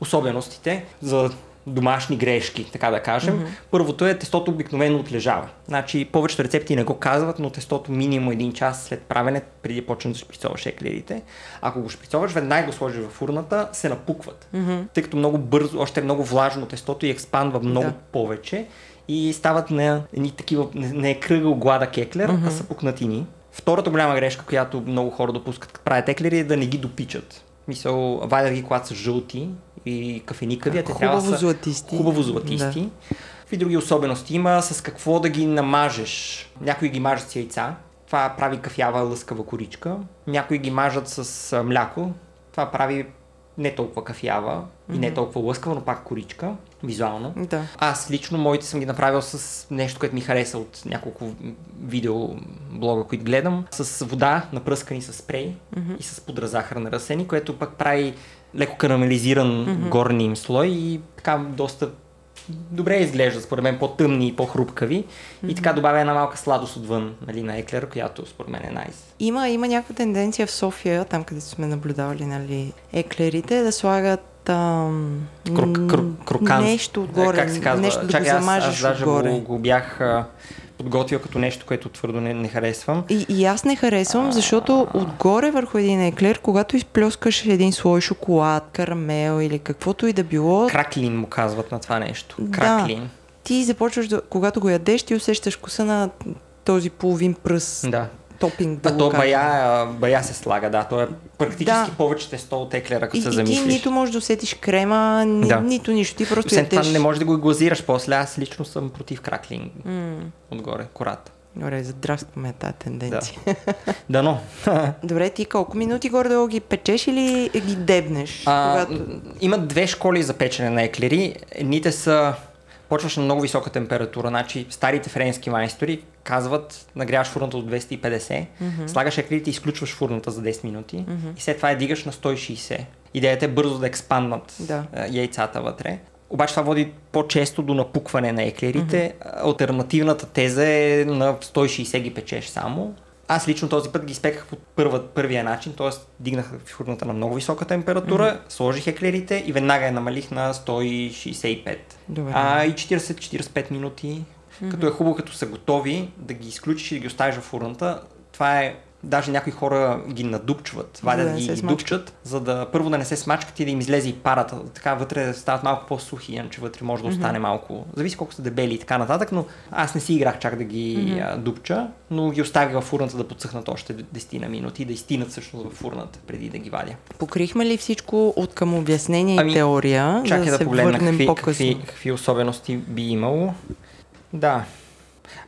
особеностите? За домашни грешки, така да кажем. Mm-hmm. Първото е тестото обикновено отлежава. Значи повечето рецепти не го казват, но тестото минимум един час след правене, преди да почнеш да шприцоваш еклерите. Ако го шприцоваш, веднага го сложиш в фурната, се напукват. Mm-hmm. Тъй като много бързо, още е много влажно тестото и експандва много да. повече и стават на едни такива, не, не е кръгъл гладък еклер, mm-hmm. а са пукнатини. Втората голяма грешка, която много хора допускат, като правят еклери, е да не ги допичат. Мисъл, вадят ги, когато са жълти и кафеникави, а те трябва да са златисти. хубаво златисти. Да. Какви други особености има, с какво да ги намажеш. Някои ги мажат с яйца, това прави кафява лъскава коричка. Някои ги мажат с мляко, това прави не толкова кафява mm-hmm. и не толкова лъскава, но пак коричка, визуално. Да. Аз лично моите съм ги направил с нещо, което ми хареса от няколко видеоблога, които гледам, с вода, напръскани с спрей mm-hmm. и с пудра захарна растени, което пък прави леко карамелизиран mm-hmm. горни им слой и така доста добре изглежда, според мен, по-тъмни и по-хрупкави. Mm-hmm. И така добавя една малка сладост отвън нали, на еклер, която според мен е найс. Има, има някаква тенденция в София, там където сме наблюдавали нали, еклерите, да слагат ам, Крук, крук, крукан. нещо отгоре, как се казва? нещо Чакай, да го замажеш аз, аз даже отгоре. го, го бях подготвил като нещо, което твърдо не, не харесвам. И, и аз не харесвам, защото отгоре върху един еклер, когато изплескаш един слой шоколад, карамел или каквото и да било, Краклин му казват на това нещо. Да. Краклин. ти започваш, да, когато го ядеш, ти усещаш вкуса на този половин пръст Да. Топинг. Да А то бая, бая се слага, да. То е практически Да. повече тесто от еклера, като И, се и ти замислиш. нито можеш да усетиш крема, ни, Да. нито нищо. Ти просто Освен това ядеш. не можеш да го глазираш после. Аз лично съм против краклин М, отгоре, кората. Добре, задраскваме тази тенденция. Дано. Добре, ти колко минути горе-долу ги печеш или ги дебнеш? А, когато... Има две школи за печене на еклери. Едните са почваш на много висока температура. Значи старите френски майстори казват, нагряваш фурната до 250, mm-hmm. слагаш еклерите и изключваш фурната за 10 минути mm-hmm. и след това я дигаш на 160. Идеята е бързо да експанднат Да. яйцата вътре. Обаче това води по-често до напукване на еклерите. Mm-hmm. Альтернативната теза е на 160 ги печеш само. Аз лично този път ги изпеках по първа, първия начин, т.е. дигнах фурната на много висока температура, mm-hmm. сложих еклерите и веднага я намалих на 165. Добре. А и 40-45 минути, mm-hmm. като е хубаво, като са готови, да ги изключиш и да ги оставиш в фурната. Това е Даже някои хора ги надупчват, вадят да ги и дупчат, за да първо да не се смачкат и да им излезе и парата. Така вътре стават малко по-сухи, иначе вътре може да остане mm-hmm. малко. Зависи колко са дебели и така нататък, но аз не си играх чак да ги mm-hmm. дупча, но ги оставих в фурната да подсъхнат още 10 на минути да изтинат всъщност в фурната преди да ги вадя. Покрихме ли всичко от към обяснение Ами, и теория, Чакай да да, погледна какви, по-късно? какви, какви особености би имало. Да.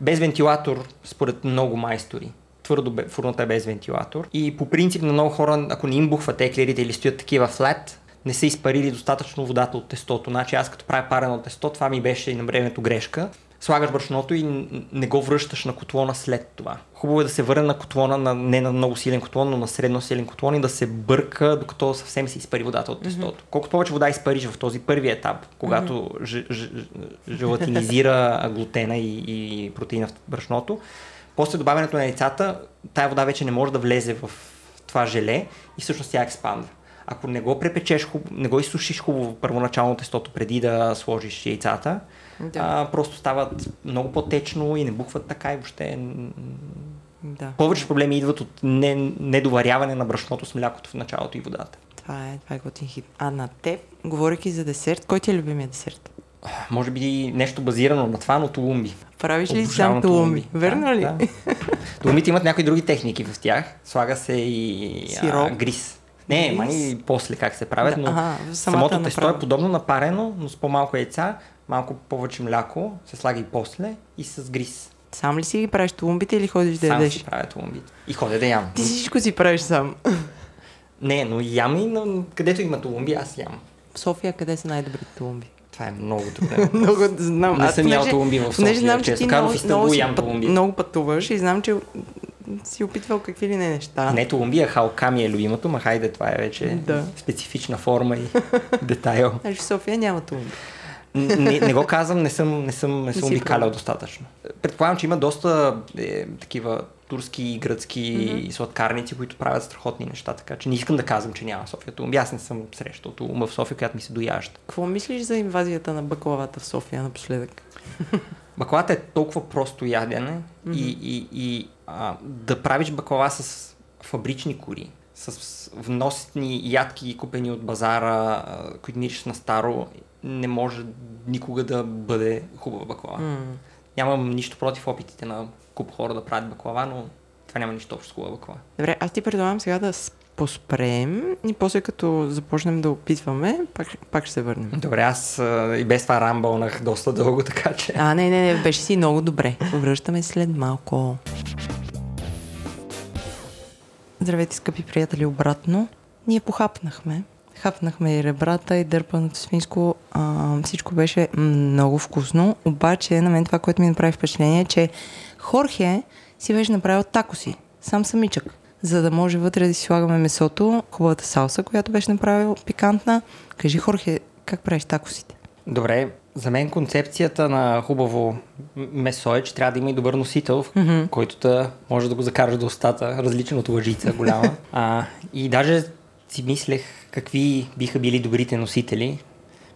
Без вентилатор, според много майстори. Твърдо бе- фурната е без вентилатор. И по принцип на много хора, ако не им бухват еклерите или стоят такива флат, не са изпарили достатъчно водата от тестото. Значи аз като правя парено тесто, това ми беше и на времето грешка. Слагаш брашното и не го връщаш на котлона след това. Хубаво е да се върне на котлона, на, не на много силен котлон, но на средно силен котлон и да се бърка, докато съвсем се изпари водата от тестото. Колкото повече вода изпариш в този първи етап, когато ж, ж, ж, желатинизира глутена и, и протеина в брашното, после добавянето на яйцата, тая вода вече не може да влезе в това желе и всъщност тя експандва. Ако не го препечеш, хуб... не го изсушиш хубаво първоначално тестото преди да сложиш яйцата, Да. а, просто стават много по-течно и не бухват така и въобще Да. повече проблеми идват от не, недоваряване на брашното с млякото в началото и водата. Това е, това е готин хит. А на теб, говорейки за десерт, кой ти е любимия десерт? Може би нещо базирано на това, но тулумби. Правиш ли сам тулумби? Да, Верно ли? Да. Тулумбите имат някои други техники в тях. Слага се и Сироп. а, гриз. Не, Гриз? мани после как се правят, Да, но ага, самото тесто е подобно на парено, но с по-малко яйца, малко повече мляко, се слага и после и с гриз. Сам ли си ги правиш тулумбите или ходиш да Сам ядеш? си правя тулумбите. И ходя да ям. Ти всичко си правиш сам. Не, но ям и но където има тулумби, аз ям. В София къде са най-добрите тулумби? Това е много трудно. много знам. Не съм ял тулумби в София, знам, че ти много, много, ям път, много пътуваш и знам, че си опитвал какви ли не неща. Не Толумбия, халками е любимото, ма хайде, това е вече Да. специфична форма и детайл. Значи в София няма тулумби. Не, не го казвам, не съм, не съм, не съм обикалял достатъчно. Предполагам, че има доста е, такива турски и гръцки mm-hmm. сладкарници, които правят страхотни неща, така че не искам да казвам, че няма София Тулум. Аз не съм срещал Тулума в София, която ми се дояжда. Какво мислиш за инвазията на баклавата в София напоследък? Баклавата е толкова просто ядене mm-hmm. и, и, и а, да правиш баклава с фабрични кори, с вносни ядки, купени от базара, които мириш на старо, не може никога да бъде хубава баклава. Mm. Нямам нищо против опитите на куп хора да правят баклава, но това няма нищо общо с хубава баклава. Добре, аз ти предлагам сега да поспрем и после като започнем да опитваме, пак, пак ще се върнем. Добре, аз а, и без това рамбълнах доста дълго, така че... А, не, не, не, беше си много добре. Връщаме след малко. Здравейте, скъпи приятели, обратно. Ние похапнахме. Хапнахме и ребрата, и дърпаното свинско. А, всичко беше много вкусно. Обаче на мен това, което ми направи впечатление е, че Хорхе си беше направил такоси. Сам самичък. За да може вътре да си слагаме месото, хубавата салса, която беше направил пикантна. Кажи, Хорхе, как правиш такосите? Добре, за мен концепцията на хубаво месо е, че трябва да има и добър носител, mm-hmm. който да може да го закараш до устата, различен от лъжица голяма. а, и даже си мислех какви биха били добрите носители.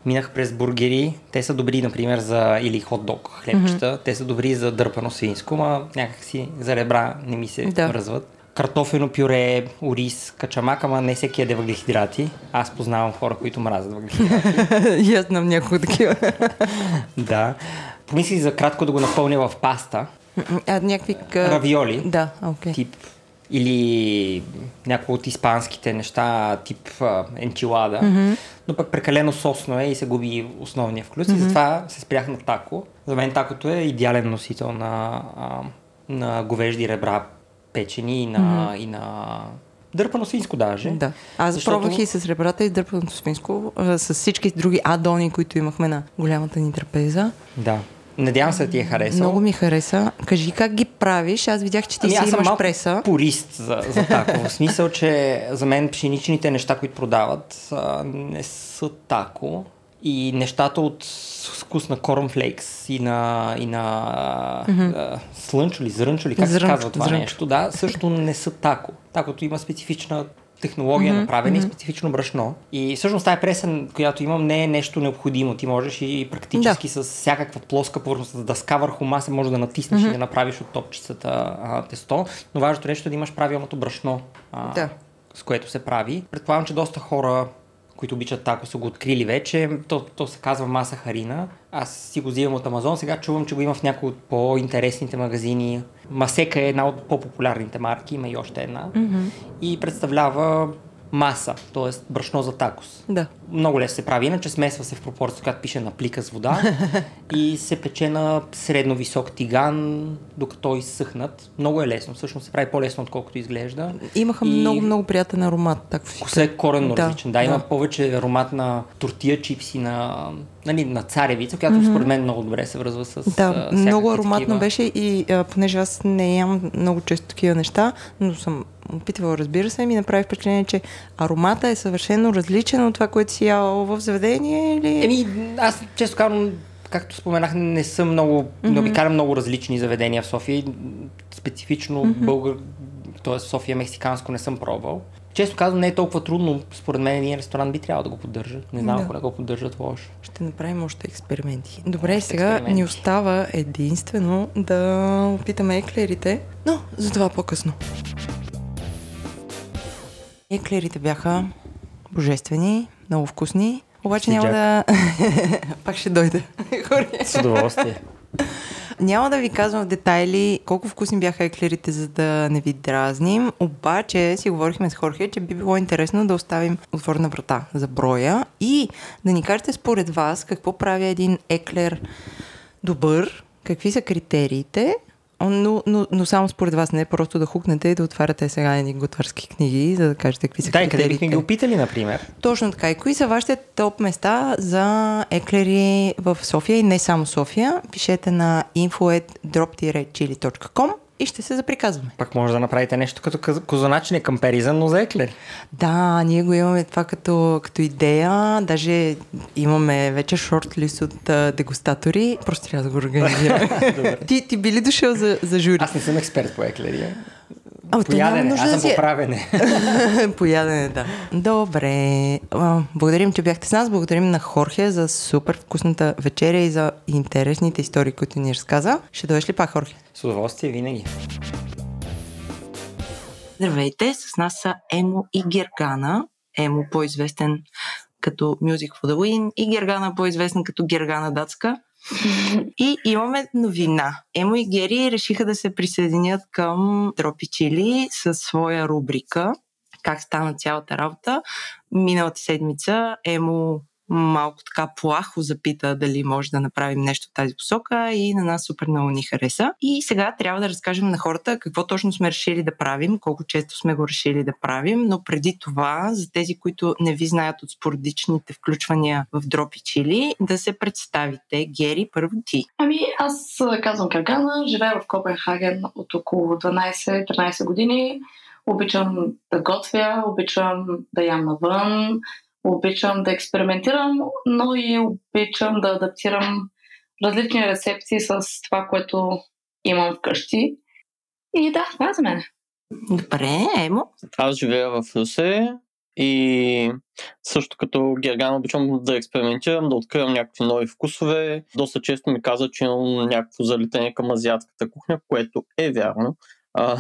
Минах през бургери, те са добри, например, за или хот-дог хлебчета, mm-hmm. те са добри за дърпано свинско, ма някакси за ребра не ми се да. връзват картофено пюре, ориз, качамак, ама не всеки яде въглехидрати. Аз познавам хора, които мразят въглехидрати. И аз знам някои такива. да. Помисли за кратко да го напълня в паста. А, някакви... Равиоли. Да, окей. Okay. Тип или някои от испанските неща, тип а, енчилада, mm-hmm. но пък прекалено сосно е и се губи основния вкус mm-hmm. и затова се спрях на тако. За мен такото е идеален носител на, а, на говежди ребра, печени и на, mm-hmm. и на дърпано свинско даже. Да. Аз защото... пробвах и с ребрата и дърпаното свинско, с всички други адони, които имахме на голямата ни трапеза. Да. Надявам се да ти е харесал. Много ми хареса. Кажи как ги правиш. Аз видях, че ти ами, си аз имаш съм преса. Пурист за, за тако. В смисъл, че за мен пшеничните неща, които продават, а, не са тако. И нещата от вкус на корнфлейкс и на, и на mm-hmm. а, слънчо ли, зрънчо ли, как Зрънчо, се казва това зрънчо. нещо, да, също не са тако. Такото има специфична технология mm-hmm. направена mm-hmm. и специфично брашно. И всъщност тази преса, която имам, не е нещо необходимо. Ти можеш и практически да. с всякаква плоска повърхност, дъска върху маса, може да натиснеш mm-hmm. и да направиш от топчицата а, тесто. Но важното нещо е да имаш правилното брашно, а, да. с което се прави. Предполагам, че доста хора които обичат тако, са го открили вече. То, то се казва маса харина. Аз си го взимам от Амазон. Сега чувам, че го има в някои от по-интересните магазини. Масека е една от по-популярните марки, има и още една. Mm-hmm. И представлява маса, т.е. брашно за такос. Да. Много лесно се прави, иначе смесва се в пропорция, която пише на плика с вода и се пече на средно висок тиган, докато изсъхнат. Много е лесно, всъщност се прави по-лесно, отколкото изглежда. Имаха и... много, много приятен аромат. Так Вкусът е коренно да, различен. Да, да, има повече аромат на тортия чипси, на, нали, на царевица, която mm-hmm. според мен много добре се връзва с Да, много ароматно такива. беше и а, понеже аз не ям много често такива неща, но съм опитвала, разбира се, ми направи впечатление, че аромата е съвършено различен от това, което си ял в заведение или... Еми, аз често казвам, както споменах, не съм много, mm-hmm. не обикалям много различни заведения в София. Специфично mm-hmm. българ, т.е. София мексиканско не съм пробвал. Често казвам, не е толкова трудно. Според мен един ресторант би трябвало да го поддържат. Не знам да. ако не го поддържат лошо. Ще направим още експерименти. Добре, още сега експерименти. ни остава единствено да опитаме еклерите, но за това по-късно. Еклерите бяха божествени, много вкусни, обаче няма да... Пак ще дойде. С удоволствие. Няма да ви казвам в детайли колко вкусни бяха еклерите, за да не ви дразним. Обаче си говорихме с Хорхе, че би било интересно да оставим отворена врата за броя и да ни кажете според вас какво прави един еклер добър, какви са критериите, но, но, но само според вас не е просто да хукнете и да отваряте сега едни готварски книги, за да кажете какви са Да, къде бихме ги опитали, например? Точно така. И кои са вашите топ места за еклери в София и не само София? Пишете на info.drop-chili.com и ще се заприказваме. Пак може да направите нещо като козоначни камперизъм, но за еклери. Да, ние го имаме това като, като идея. Даже имаме вече шорт лист от а, дегустатори. Просто трябва да го организираме. ти, ти би ли дошъл за, за жури? Аз не съм експерт по еклери. А, Поядене, аз съм си... по правене. Поядене, да. Добре. Благодарим, че бяхте с нас. Благодарим на Хорхе за супер вкусната вечеря и за интересните истории, които ни разказа. Ще дойдеш ли пак, Хорхе? С удоволствие винаги. Здравейте, с нас са Емо и Гергана. Емо по-известен като Music for the Win и Гергана по-известен като Гергана Датска. И имаме новина. Емо и Гери решиха да се присъединят към Тропи Чили със своя рубрика. Как стана цялата работа. Миналата седмица Емо малко така плахо запита дали може да направим нещо в тази посока и на нас супер много ни хареса. И сега трябва да разкажем на хората какво точно сме решили да правим, колко често сме го решили да правим, но преди това, за тези, които не ви знаят от спорадичните включвания в Дропи Чили, да се представите. Гери, първо ти. Ами, аз казвам Каргана, живея в Копенхаген от около 12-13 години. Обичам да готвя, обичам да ям навън, Обичам да експериментирам, но и обичам да адаптирам различни рецепции с това, което имам вкъщи. И да, това е за мен. Добре, Емо. Аз живея в Русе и също като Герган обичам да експериментирам, да откривам някакви нови вкусове. Доста често ми каза, че имам някакво залитане към азиатската кухня, което е вярно. А,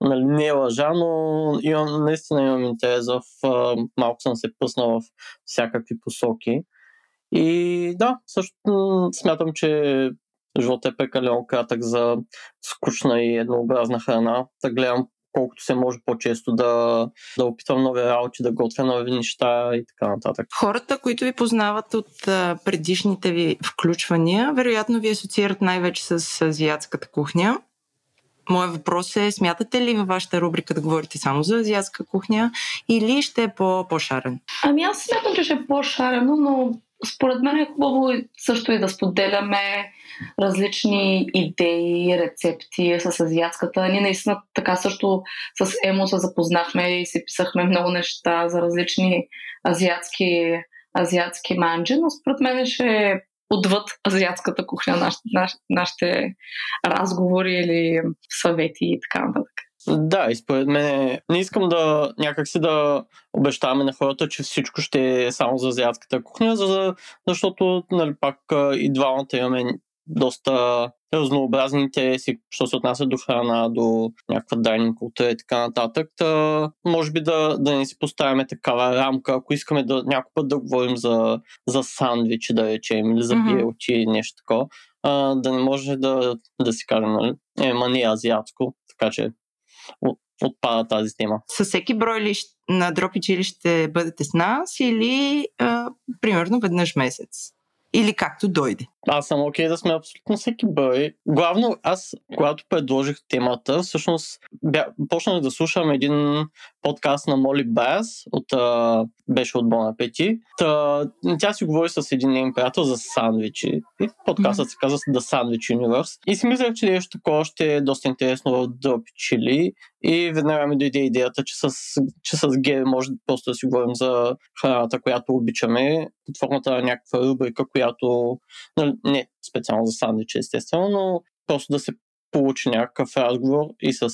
нали, не е лъжа, но имам, наистина имам интерес в... Малко съм се пъснал в всякакви посоки. И да, също смятам, че живота е прекалено кратък за скучна и еднообразна храна. Да гледам колкото се може по-често да, да опитвам нови работи, да готвя нови неща и така нататък. Хората, които ви познават от предишните ви включвания, вероятно ви асоциират най-вече с азиатската кухня. Моят въпрос е, смятате ли във вашата рубрика да говорите само за азиатска кухня или ще е по- по-шарен? Ами аз смятам, че ще е по-шарено, но според мен е хубаво също и да споделяме различни идеи, рецепти с азиатската. Ние наистина така също с Емо се запознахме и си писахме много неща за различни азиатски, азиатски манджи, но според мен ще е отвъд азиатската кухня, наш, наш, нашите разговори или съвети и така нататък. Да, и според мен не искам да някакси да обещаваме на хората, че всичко ще е само за азиатската кухня, за, защото нали, пак и двамата имаме доста разнообразни интереси, що се отнася до храна, до някаква дайнинг култура и така нататък. Та, може би да, да не си поставяме такава рамка, ако искаме да някой път да говорим за, за сандвичи, да речем, или за mm-hmm. билчи или нещо такова, а, да не може да, да си кажем, нали, е, ма не е азиатско, така че отпада тази тема. Със всеки брой ли на дропичи ли ще бъдете с нас или а, примерно веднъж месец? Или както дойде? Аз съм окей okay да сме абсолютно всеки брой. Главно аз, когато предложих темата, всъщност бя, почнах да слушам един подкаст на Моли Бас, от, а, беше от Бона Пети. Та, тя си говори с един нейн приятел за сандвичи. И подкастът mm-hmm. се казва The Sandwich Universe. И си мислех, че нещо такова ще е доста интересно в Дропи Чили. И веднага ми дойде идеята, че с, че с Гери може просто да си говорим за храната, която обичаме, под формата на някаква рубрика, която нали, не специално за сандвичи, естествено, но просто да се получи някакъв разговор и с,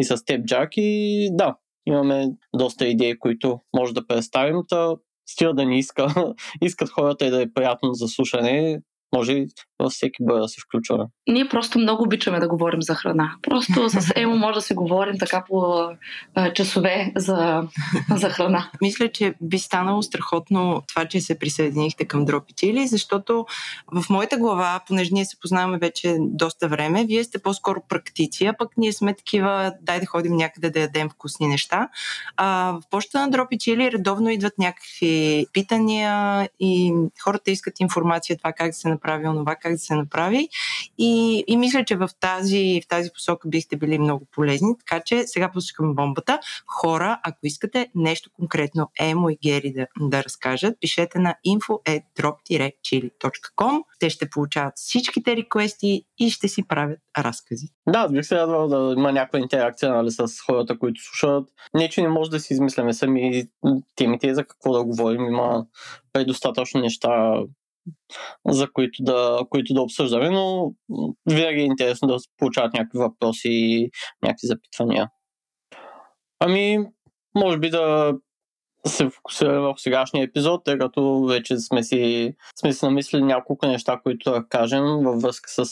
и с теб, Джак. И да, имаме доста идеи, които може да представим. Та, стига да ни иска, искат хората и да е приятно за слушане, може и във всеки бъде да се включваме. Ние просто много обичаме да говорим за храна. Просто с Емо може да си говорим така по а, часове за, за храна. Мисля, че би станало страхотно това, че се присъединихте към Дропи Чили, защото в моята глава, понеже ние се познаваме вече доста време, вие сте по-скоро практици, а пък ние сме такива, дай да ходим някъде да ядем вкусни неща. А, в почта на Дропи Чили редовно идват някакви питания и хората искат информация това как да се направи онова, как да се направи. И, и мисля, че в тази, в тази посока бихте били много полезни. Така че сега пускаме бомбата. Хора, ако искате нещо конкретно Емо и Гери да, да разкажат, пишете на info.drop-chili.com. Те ще получават всичките реквести и ще си правят разкази. Да, бих се радвал да има някаква интеракция нали, с хората, които слушат. Не, че не може да си измисляме сами темите за какво да говорим. Има предостатъчно неща, за които да, които да обсъждаме, но винаги е интересно да получават някакви въпроси и някакви запитвания. Ами, може би да се фокусираме в сегашния епизод, тъй като вече сме си, сме си намислили няколко неща, които да кажем във връзка с,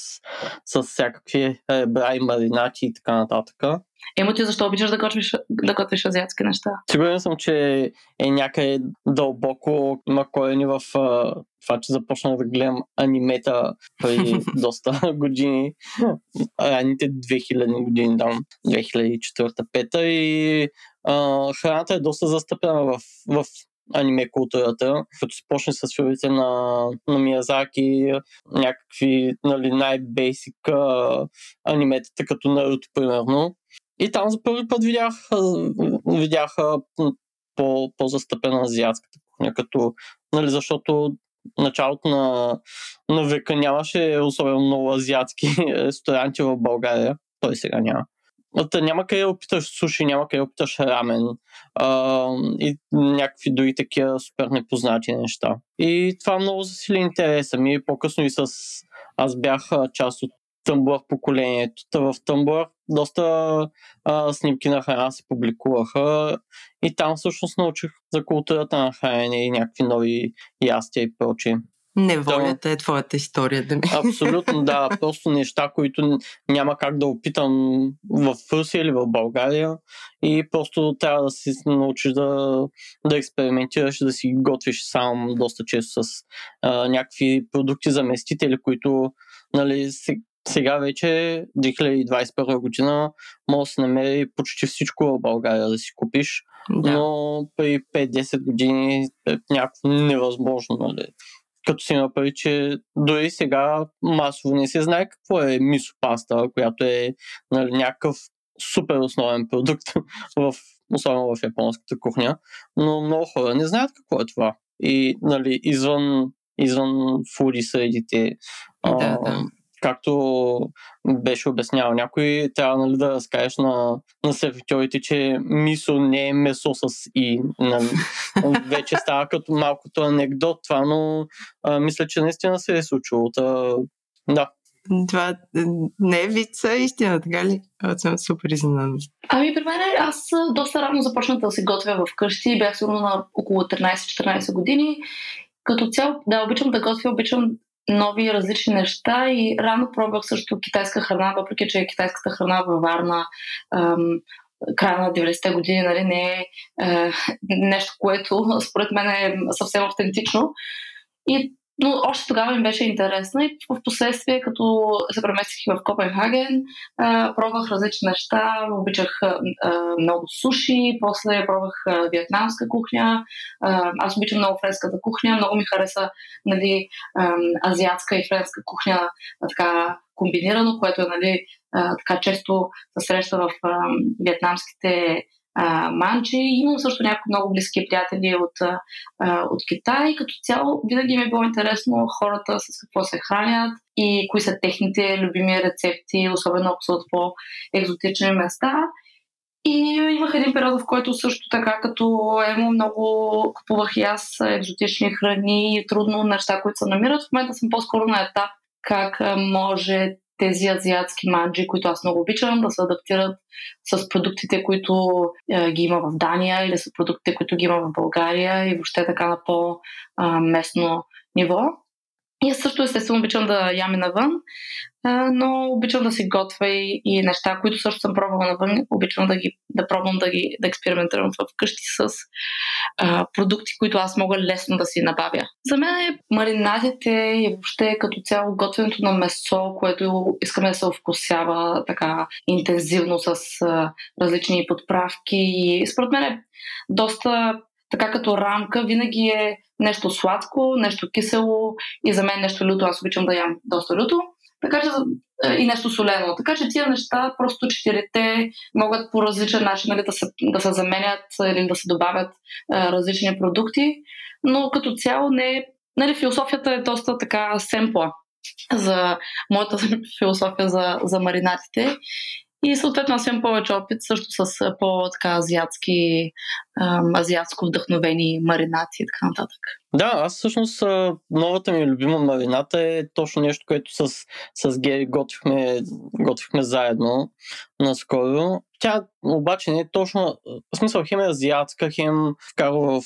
с всякакви ребра и маринати и така нататък. Емо ти защо обичаш да готвиш, да готвиш азиатски неща? Сигурен съм, че е някъде дълбоко има корени в това, че започнах да гледам анимета преди доста години. Ранните 2000 години, там, 2004-2005 и uh, храната е доста застъпена в, в аниме културата, като се почне с филмите на, на Миязаки, някакви нали, най-бейсик аниметата, като Наруто, примерно. И там за първи път видях, видях по, по-застъпена азиатската кухня, като, нали, защото началото на, на века нямаше особено много азиатски ресторанти в България. Той сега няма. Та няма къде опиташ суши, няма къде опиташ рамен а, и някакви други такива супер непознати неща. И това много засили интереса ми. По-късно и с... Аз бях част от Тъмблър поколението. Та в Тъмблър доста а, снимки на храна се публикуваха и там всъщност научих за културата на хранене и някакви нови ястия и прочие. Неволята да. е твоята история, да ми. Абсолютно, да. Просто неща, които няма как да опитам в Русия или в България. И просто трябва да си научиш да, да експериментираш, да си готвиш сам доста често с а, някакви продукти заместители, които нали, сега вече 2021 година може да се намери почти всичко в България да си купиш, да. но при 5-10 години е някакво невъзможно. Нали? Като си пари, че дори сега масово не се знае какво е мисо паста, която е нали, някакъв супер основен продукт, в, особено в японската кухня, но много хора не знаят какво е това. И нали, извън, извън фуди средите, да, да както беше обяснявал някой, трябва нали, да разкажеш на, на сервитьорите, че мисо не е месо с и. Нали. Вече става като малкото анекдот това, но а, мисля, че наистина се е случило. Та, да. Това не е вид, истина, така ли? Аз съм супер изненадан. Ами при мен аз доста рано започнах да се готвя вкъщи. Бях сигурно на около 13-14 години. Като цяло, да, обичам да готвя, обичам нови различни неща и рано пробвах също китайска храна, въпреки че китайската храна във Варна ам, края на 90-те години нали, не е, е нещо, което според мен е съвсем автентично. И но още тогава ми беше интересно и в последствие, като се преместих в Копенхаген, пробвах различни неща, обичах много суши, после пробвах вьетнамска кухня, аз обичам много френската кухня, много ми хареса нали, азиатска и френска кухня така комбинирано, което е нали, така често се среща в вьетнамските а, манджи. Имам също някои много близки приятели от, а, от Китай. Като цяло винаги ми е било интересно хората с какво се хранят и кои са техните любими рецепти, особено ако са от по-екзотични места. И имах един период, в който също така, като емо много купувах и аз екзотични храни и трудно неща, които се намират. В момента съм по-скоро на етап как може тези азиатски манджи, които аз много обичам, да се адаптират с продуктите, които е, ги има в Дания или с продуктите, които ги има в България и въобще така на по-местно ниво. И аз също естествено обичам да яме навън, но обичам да си готвя и, и неща, които също съм пробвала навън. Обичам да, ги, да пробвам да ги да експериментирам вкъщи с а, продукти, които аз мога лесно да си набавя. За мен е маринадите и въобще като цяло готвенето на месо, което искаме да се вкусява така интензивно с а, различни подправки. И според мен е доста така като рамка, винаги е нещо сладко, нещо кисело и за мен нещо люто. Аз обичам да ям доста люто. Така че и нещо солено. Така че тия неща, просто четирите могат по различен начин нали, да, се, да се заменят или да се добавят а, различни продукти, но като цяло не Нали, философията е доста така семпла за моята философия за, за маринатите. И съответно аз имам повече опит също с по-азиатски, азиатско вдъхновени маринати и така нататък. Да, аз всъщност новата ми любима марината е точно нещо, което с, с Гери готвихме, готвихме заедно наскоро. Тя обаче не е точно, в смисъл хем е азиатска, хем вкарва в,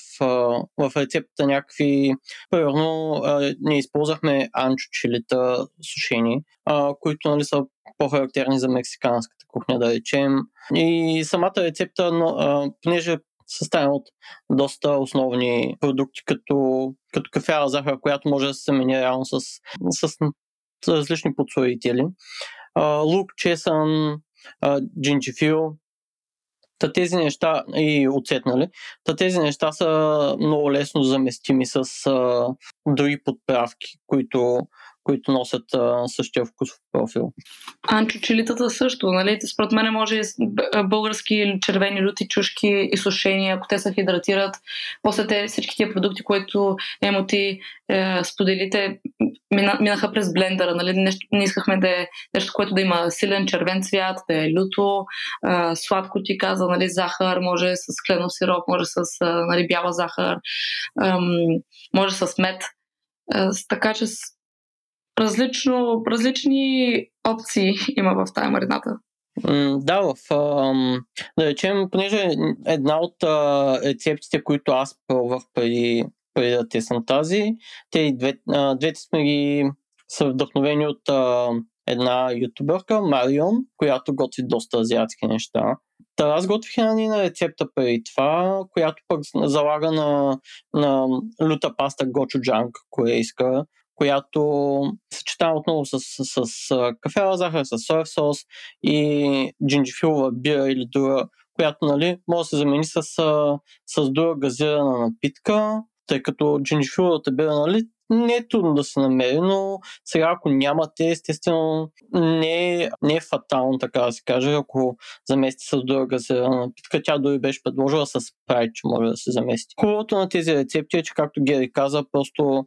в рецептата някакви, примерно ние използвахме анчо чилита сушени, които нали, са по-характерни за мексиканската кухня, да речем. И самата рецепта, понеже съставен от доста основни продукти, като, като кафява захар, която може да се замени реално с, с, с различни подсладители. лук, чесън, джинджифил, Та тези неща и оцет, нали? Та тези неща са много лесно заместими с а, други подправки, които които носят а, същия вкусов профил. Анчучилитата също, нали? Според мен може български червени люти чушки и сушени, ако те се хидратират. После те, всички тия продукти, които емоти е, споделите, мина, минаха през блендъра. Нали? Нещо, не искахме да е нещо, което да има силен червен цвят, да е люто, е, сладко ти каза, нали? захар, може с кленов сироп, може с нали, бяла захар, е, може с мед. Така че различно, различни опции има в тази марината. Да, в, да речем, понеже една от рецептите, които аз пробвах преди, преди да тесам тази, те две, двете сме ги са вдъхновени от една ютубърка, Марион, която готви доста азиатски неща. Та аз готвих една нина рецепта преди това, която пък залага на, на люта паста гочуджанг корейска, която съчетава отново с, с, с кафела захар, с соев сос и джинджифилова бира или друга, която нали, може да се замени с, с друга газирана напитка, тъй като джинджифиловата бира нали, не е трудно да се намери, но сега ако нямате, естествено не е, не е фатално, така да се каже, ако замести с друга газирана напитка. Тя дори беше предложила с прайд, че може да се замести. Хубавото на тези рецепти е, че както Гери каза, просто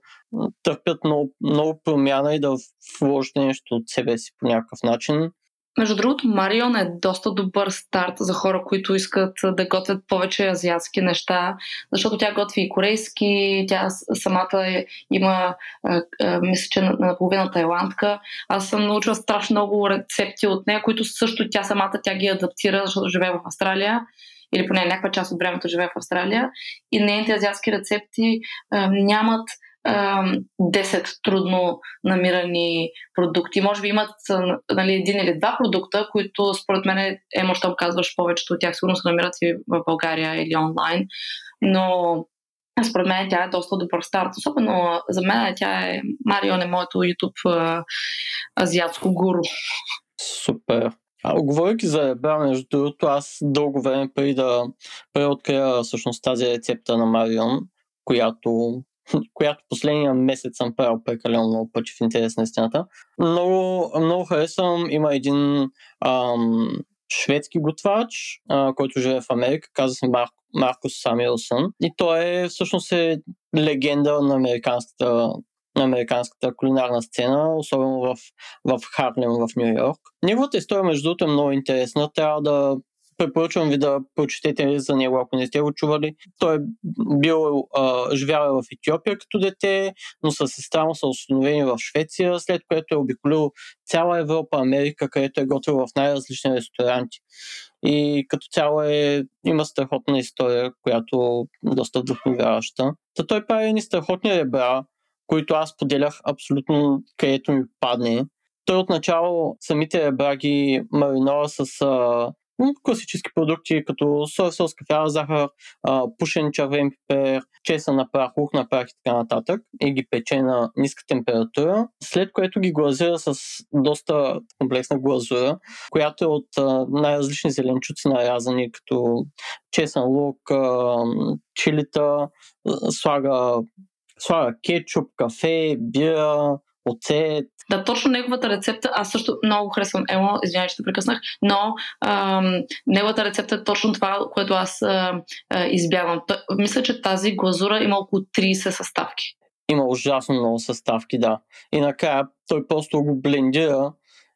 търпят много, много промяна и да вложите нещо от себе си по някакъв начин. Между другото, Марион е доста добър старт за хора, които искат да готвят повече азиатски неща, защото тя готви и корейски, тя самата е, има, мисля, че наполовина тайландка. Аз съм научила страшно много рецепти от нея, които също тя самата тя ги адаптира, защото живее в Австралия или поне някаква част от времето живее в Австралия. И нейните азиатски рецепти нямат 10 трудно намирани продукти. Може би имат нали, един или два продукта, които според мен е, щом казваш, повечето от тях сигурно се намират и в България или онлайн. Но според мен тя е доста добър старт. Особено за мен тя е Марион е моето YouTube азиатско гуру. Супер. А, говорейки за ребра, между другото, аз дълго време преди да преоткрия всъщност тази рецепта на Марион, която която последния месец съм правил прекалено много пъти в интерес на истината. Много, много харесвам. Има един ам, шведски готвач, а, който живее в Америка, казва се Марко, Маркус Самилсън. И той е всъщност е легенда на американската на американската кулинарна сцена, особено в, в Харлем в Нью Йорк. Неговата история, между другото, е много интересна. Трябва да препоръчвам ви да прочетете за него, ако не сте го чували. Той е бил, живял в Етиопия като дете, но с сестра му са установени в Швеция, след което е обиколил цяла Европа, Америка, където е готвил в най-различни ресторанти. И като цяло е, има страхотна история, която доста вдъхновяваща. Та той прави едни страхотни ребра, които аз поделях абсолютно където ми падне. Той отначало самите ребра ги маринова с а, класически продукти, като соев сос, кафява захар, пушен червен пипер, чеса на прах, лук на прах и така нататък и ги пече на ниска температура, след което ги глазира с доста комплексна глазура, която е от най-различни зеленчуци нарязани, като чесън лук, чилита, слага слага кетчуп, кафе, бира, оцет. Да, точно неговата рецепта, аз също много харесвам Емо, извинявай, че те прекъснах, но ам, неговата рецепта е точно това, което аз а, а, избягвам. Той, мисля, че тази глазура има около 30 съставки. Има ужасно много съставки, да. И накрая той просто го блендира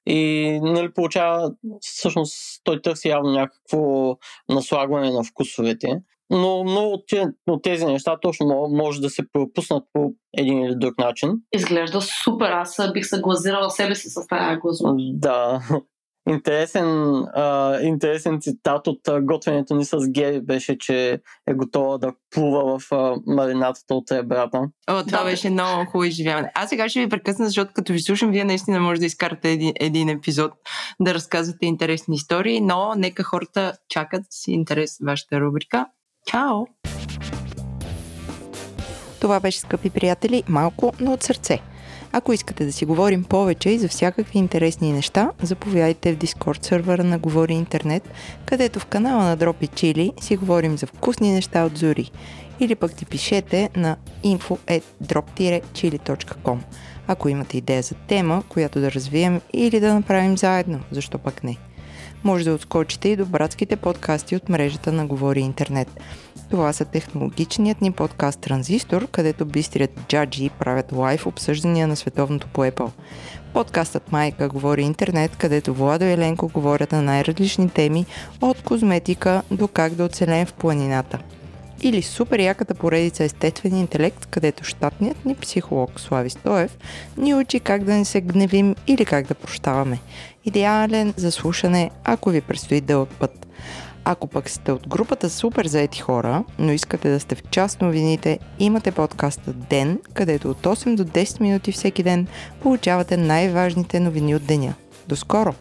и нали, получава, всъщност той търси явно някакво наслагване на вкусовете. Но много от тези, от тези неща точно може да се пропуснат по един или друг начин. Изглежда супер, аз бих се глазирала себе си с тази глазура. Да, Интересен, а, интересен цитат от а, готвенето ни с Гери беше, че е готова да плува в а, маринатата от ребрата. О, това Да. беше много хубаво изживяване. Аз сега ще ви прекъсна, защото като ви слушам, вие наистина може да изкарате един, един епизод да разказвате интересни истории, но нека хората чакат с интерес вашата рубрика. Чао! Това беше, скъпи приятели, малко, но от сърце. Ако искате да си говорим повече и за всякакви интересни неща, заповядайте в Дискорд сервера на Говори Интернет, където в канала на Дропи Чили си говорим за вкусни неща от Зори. Или пък ти пишете на info.drop-chili.com ако имате идея за тема, която да развием или да направим заедно, защо пък не. Може да отскочите и до братските подкасти от мрежата на Говори Интернет. Това са технологичният ни подкаст Транзистор, където бистрият джаджи правят лайв обсъждания на световното по Apple. Подкастът Майка говори интернет, където Владо и Еленко говорят на най-различни теми, от козметика до как да оцелем в планината. Или супер яката поредица Естествен интелект, където щатният ни психолог Слави Стоев ни учи как да не се гневим или как да прощаваме. Идеален за слушане, ако ви предстои дълъг път. Ако пък сте от групата супер заети хора, но искате да сте в част новините, имате подкаста Ден, където от 8 до 10 минути всеки ден получавате най-важните новини от деня. До скоро!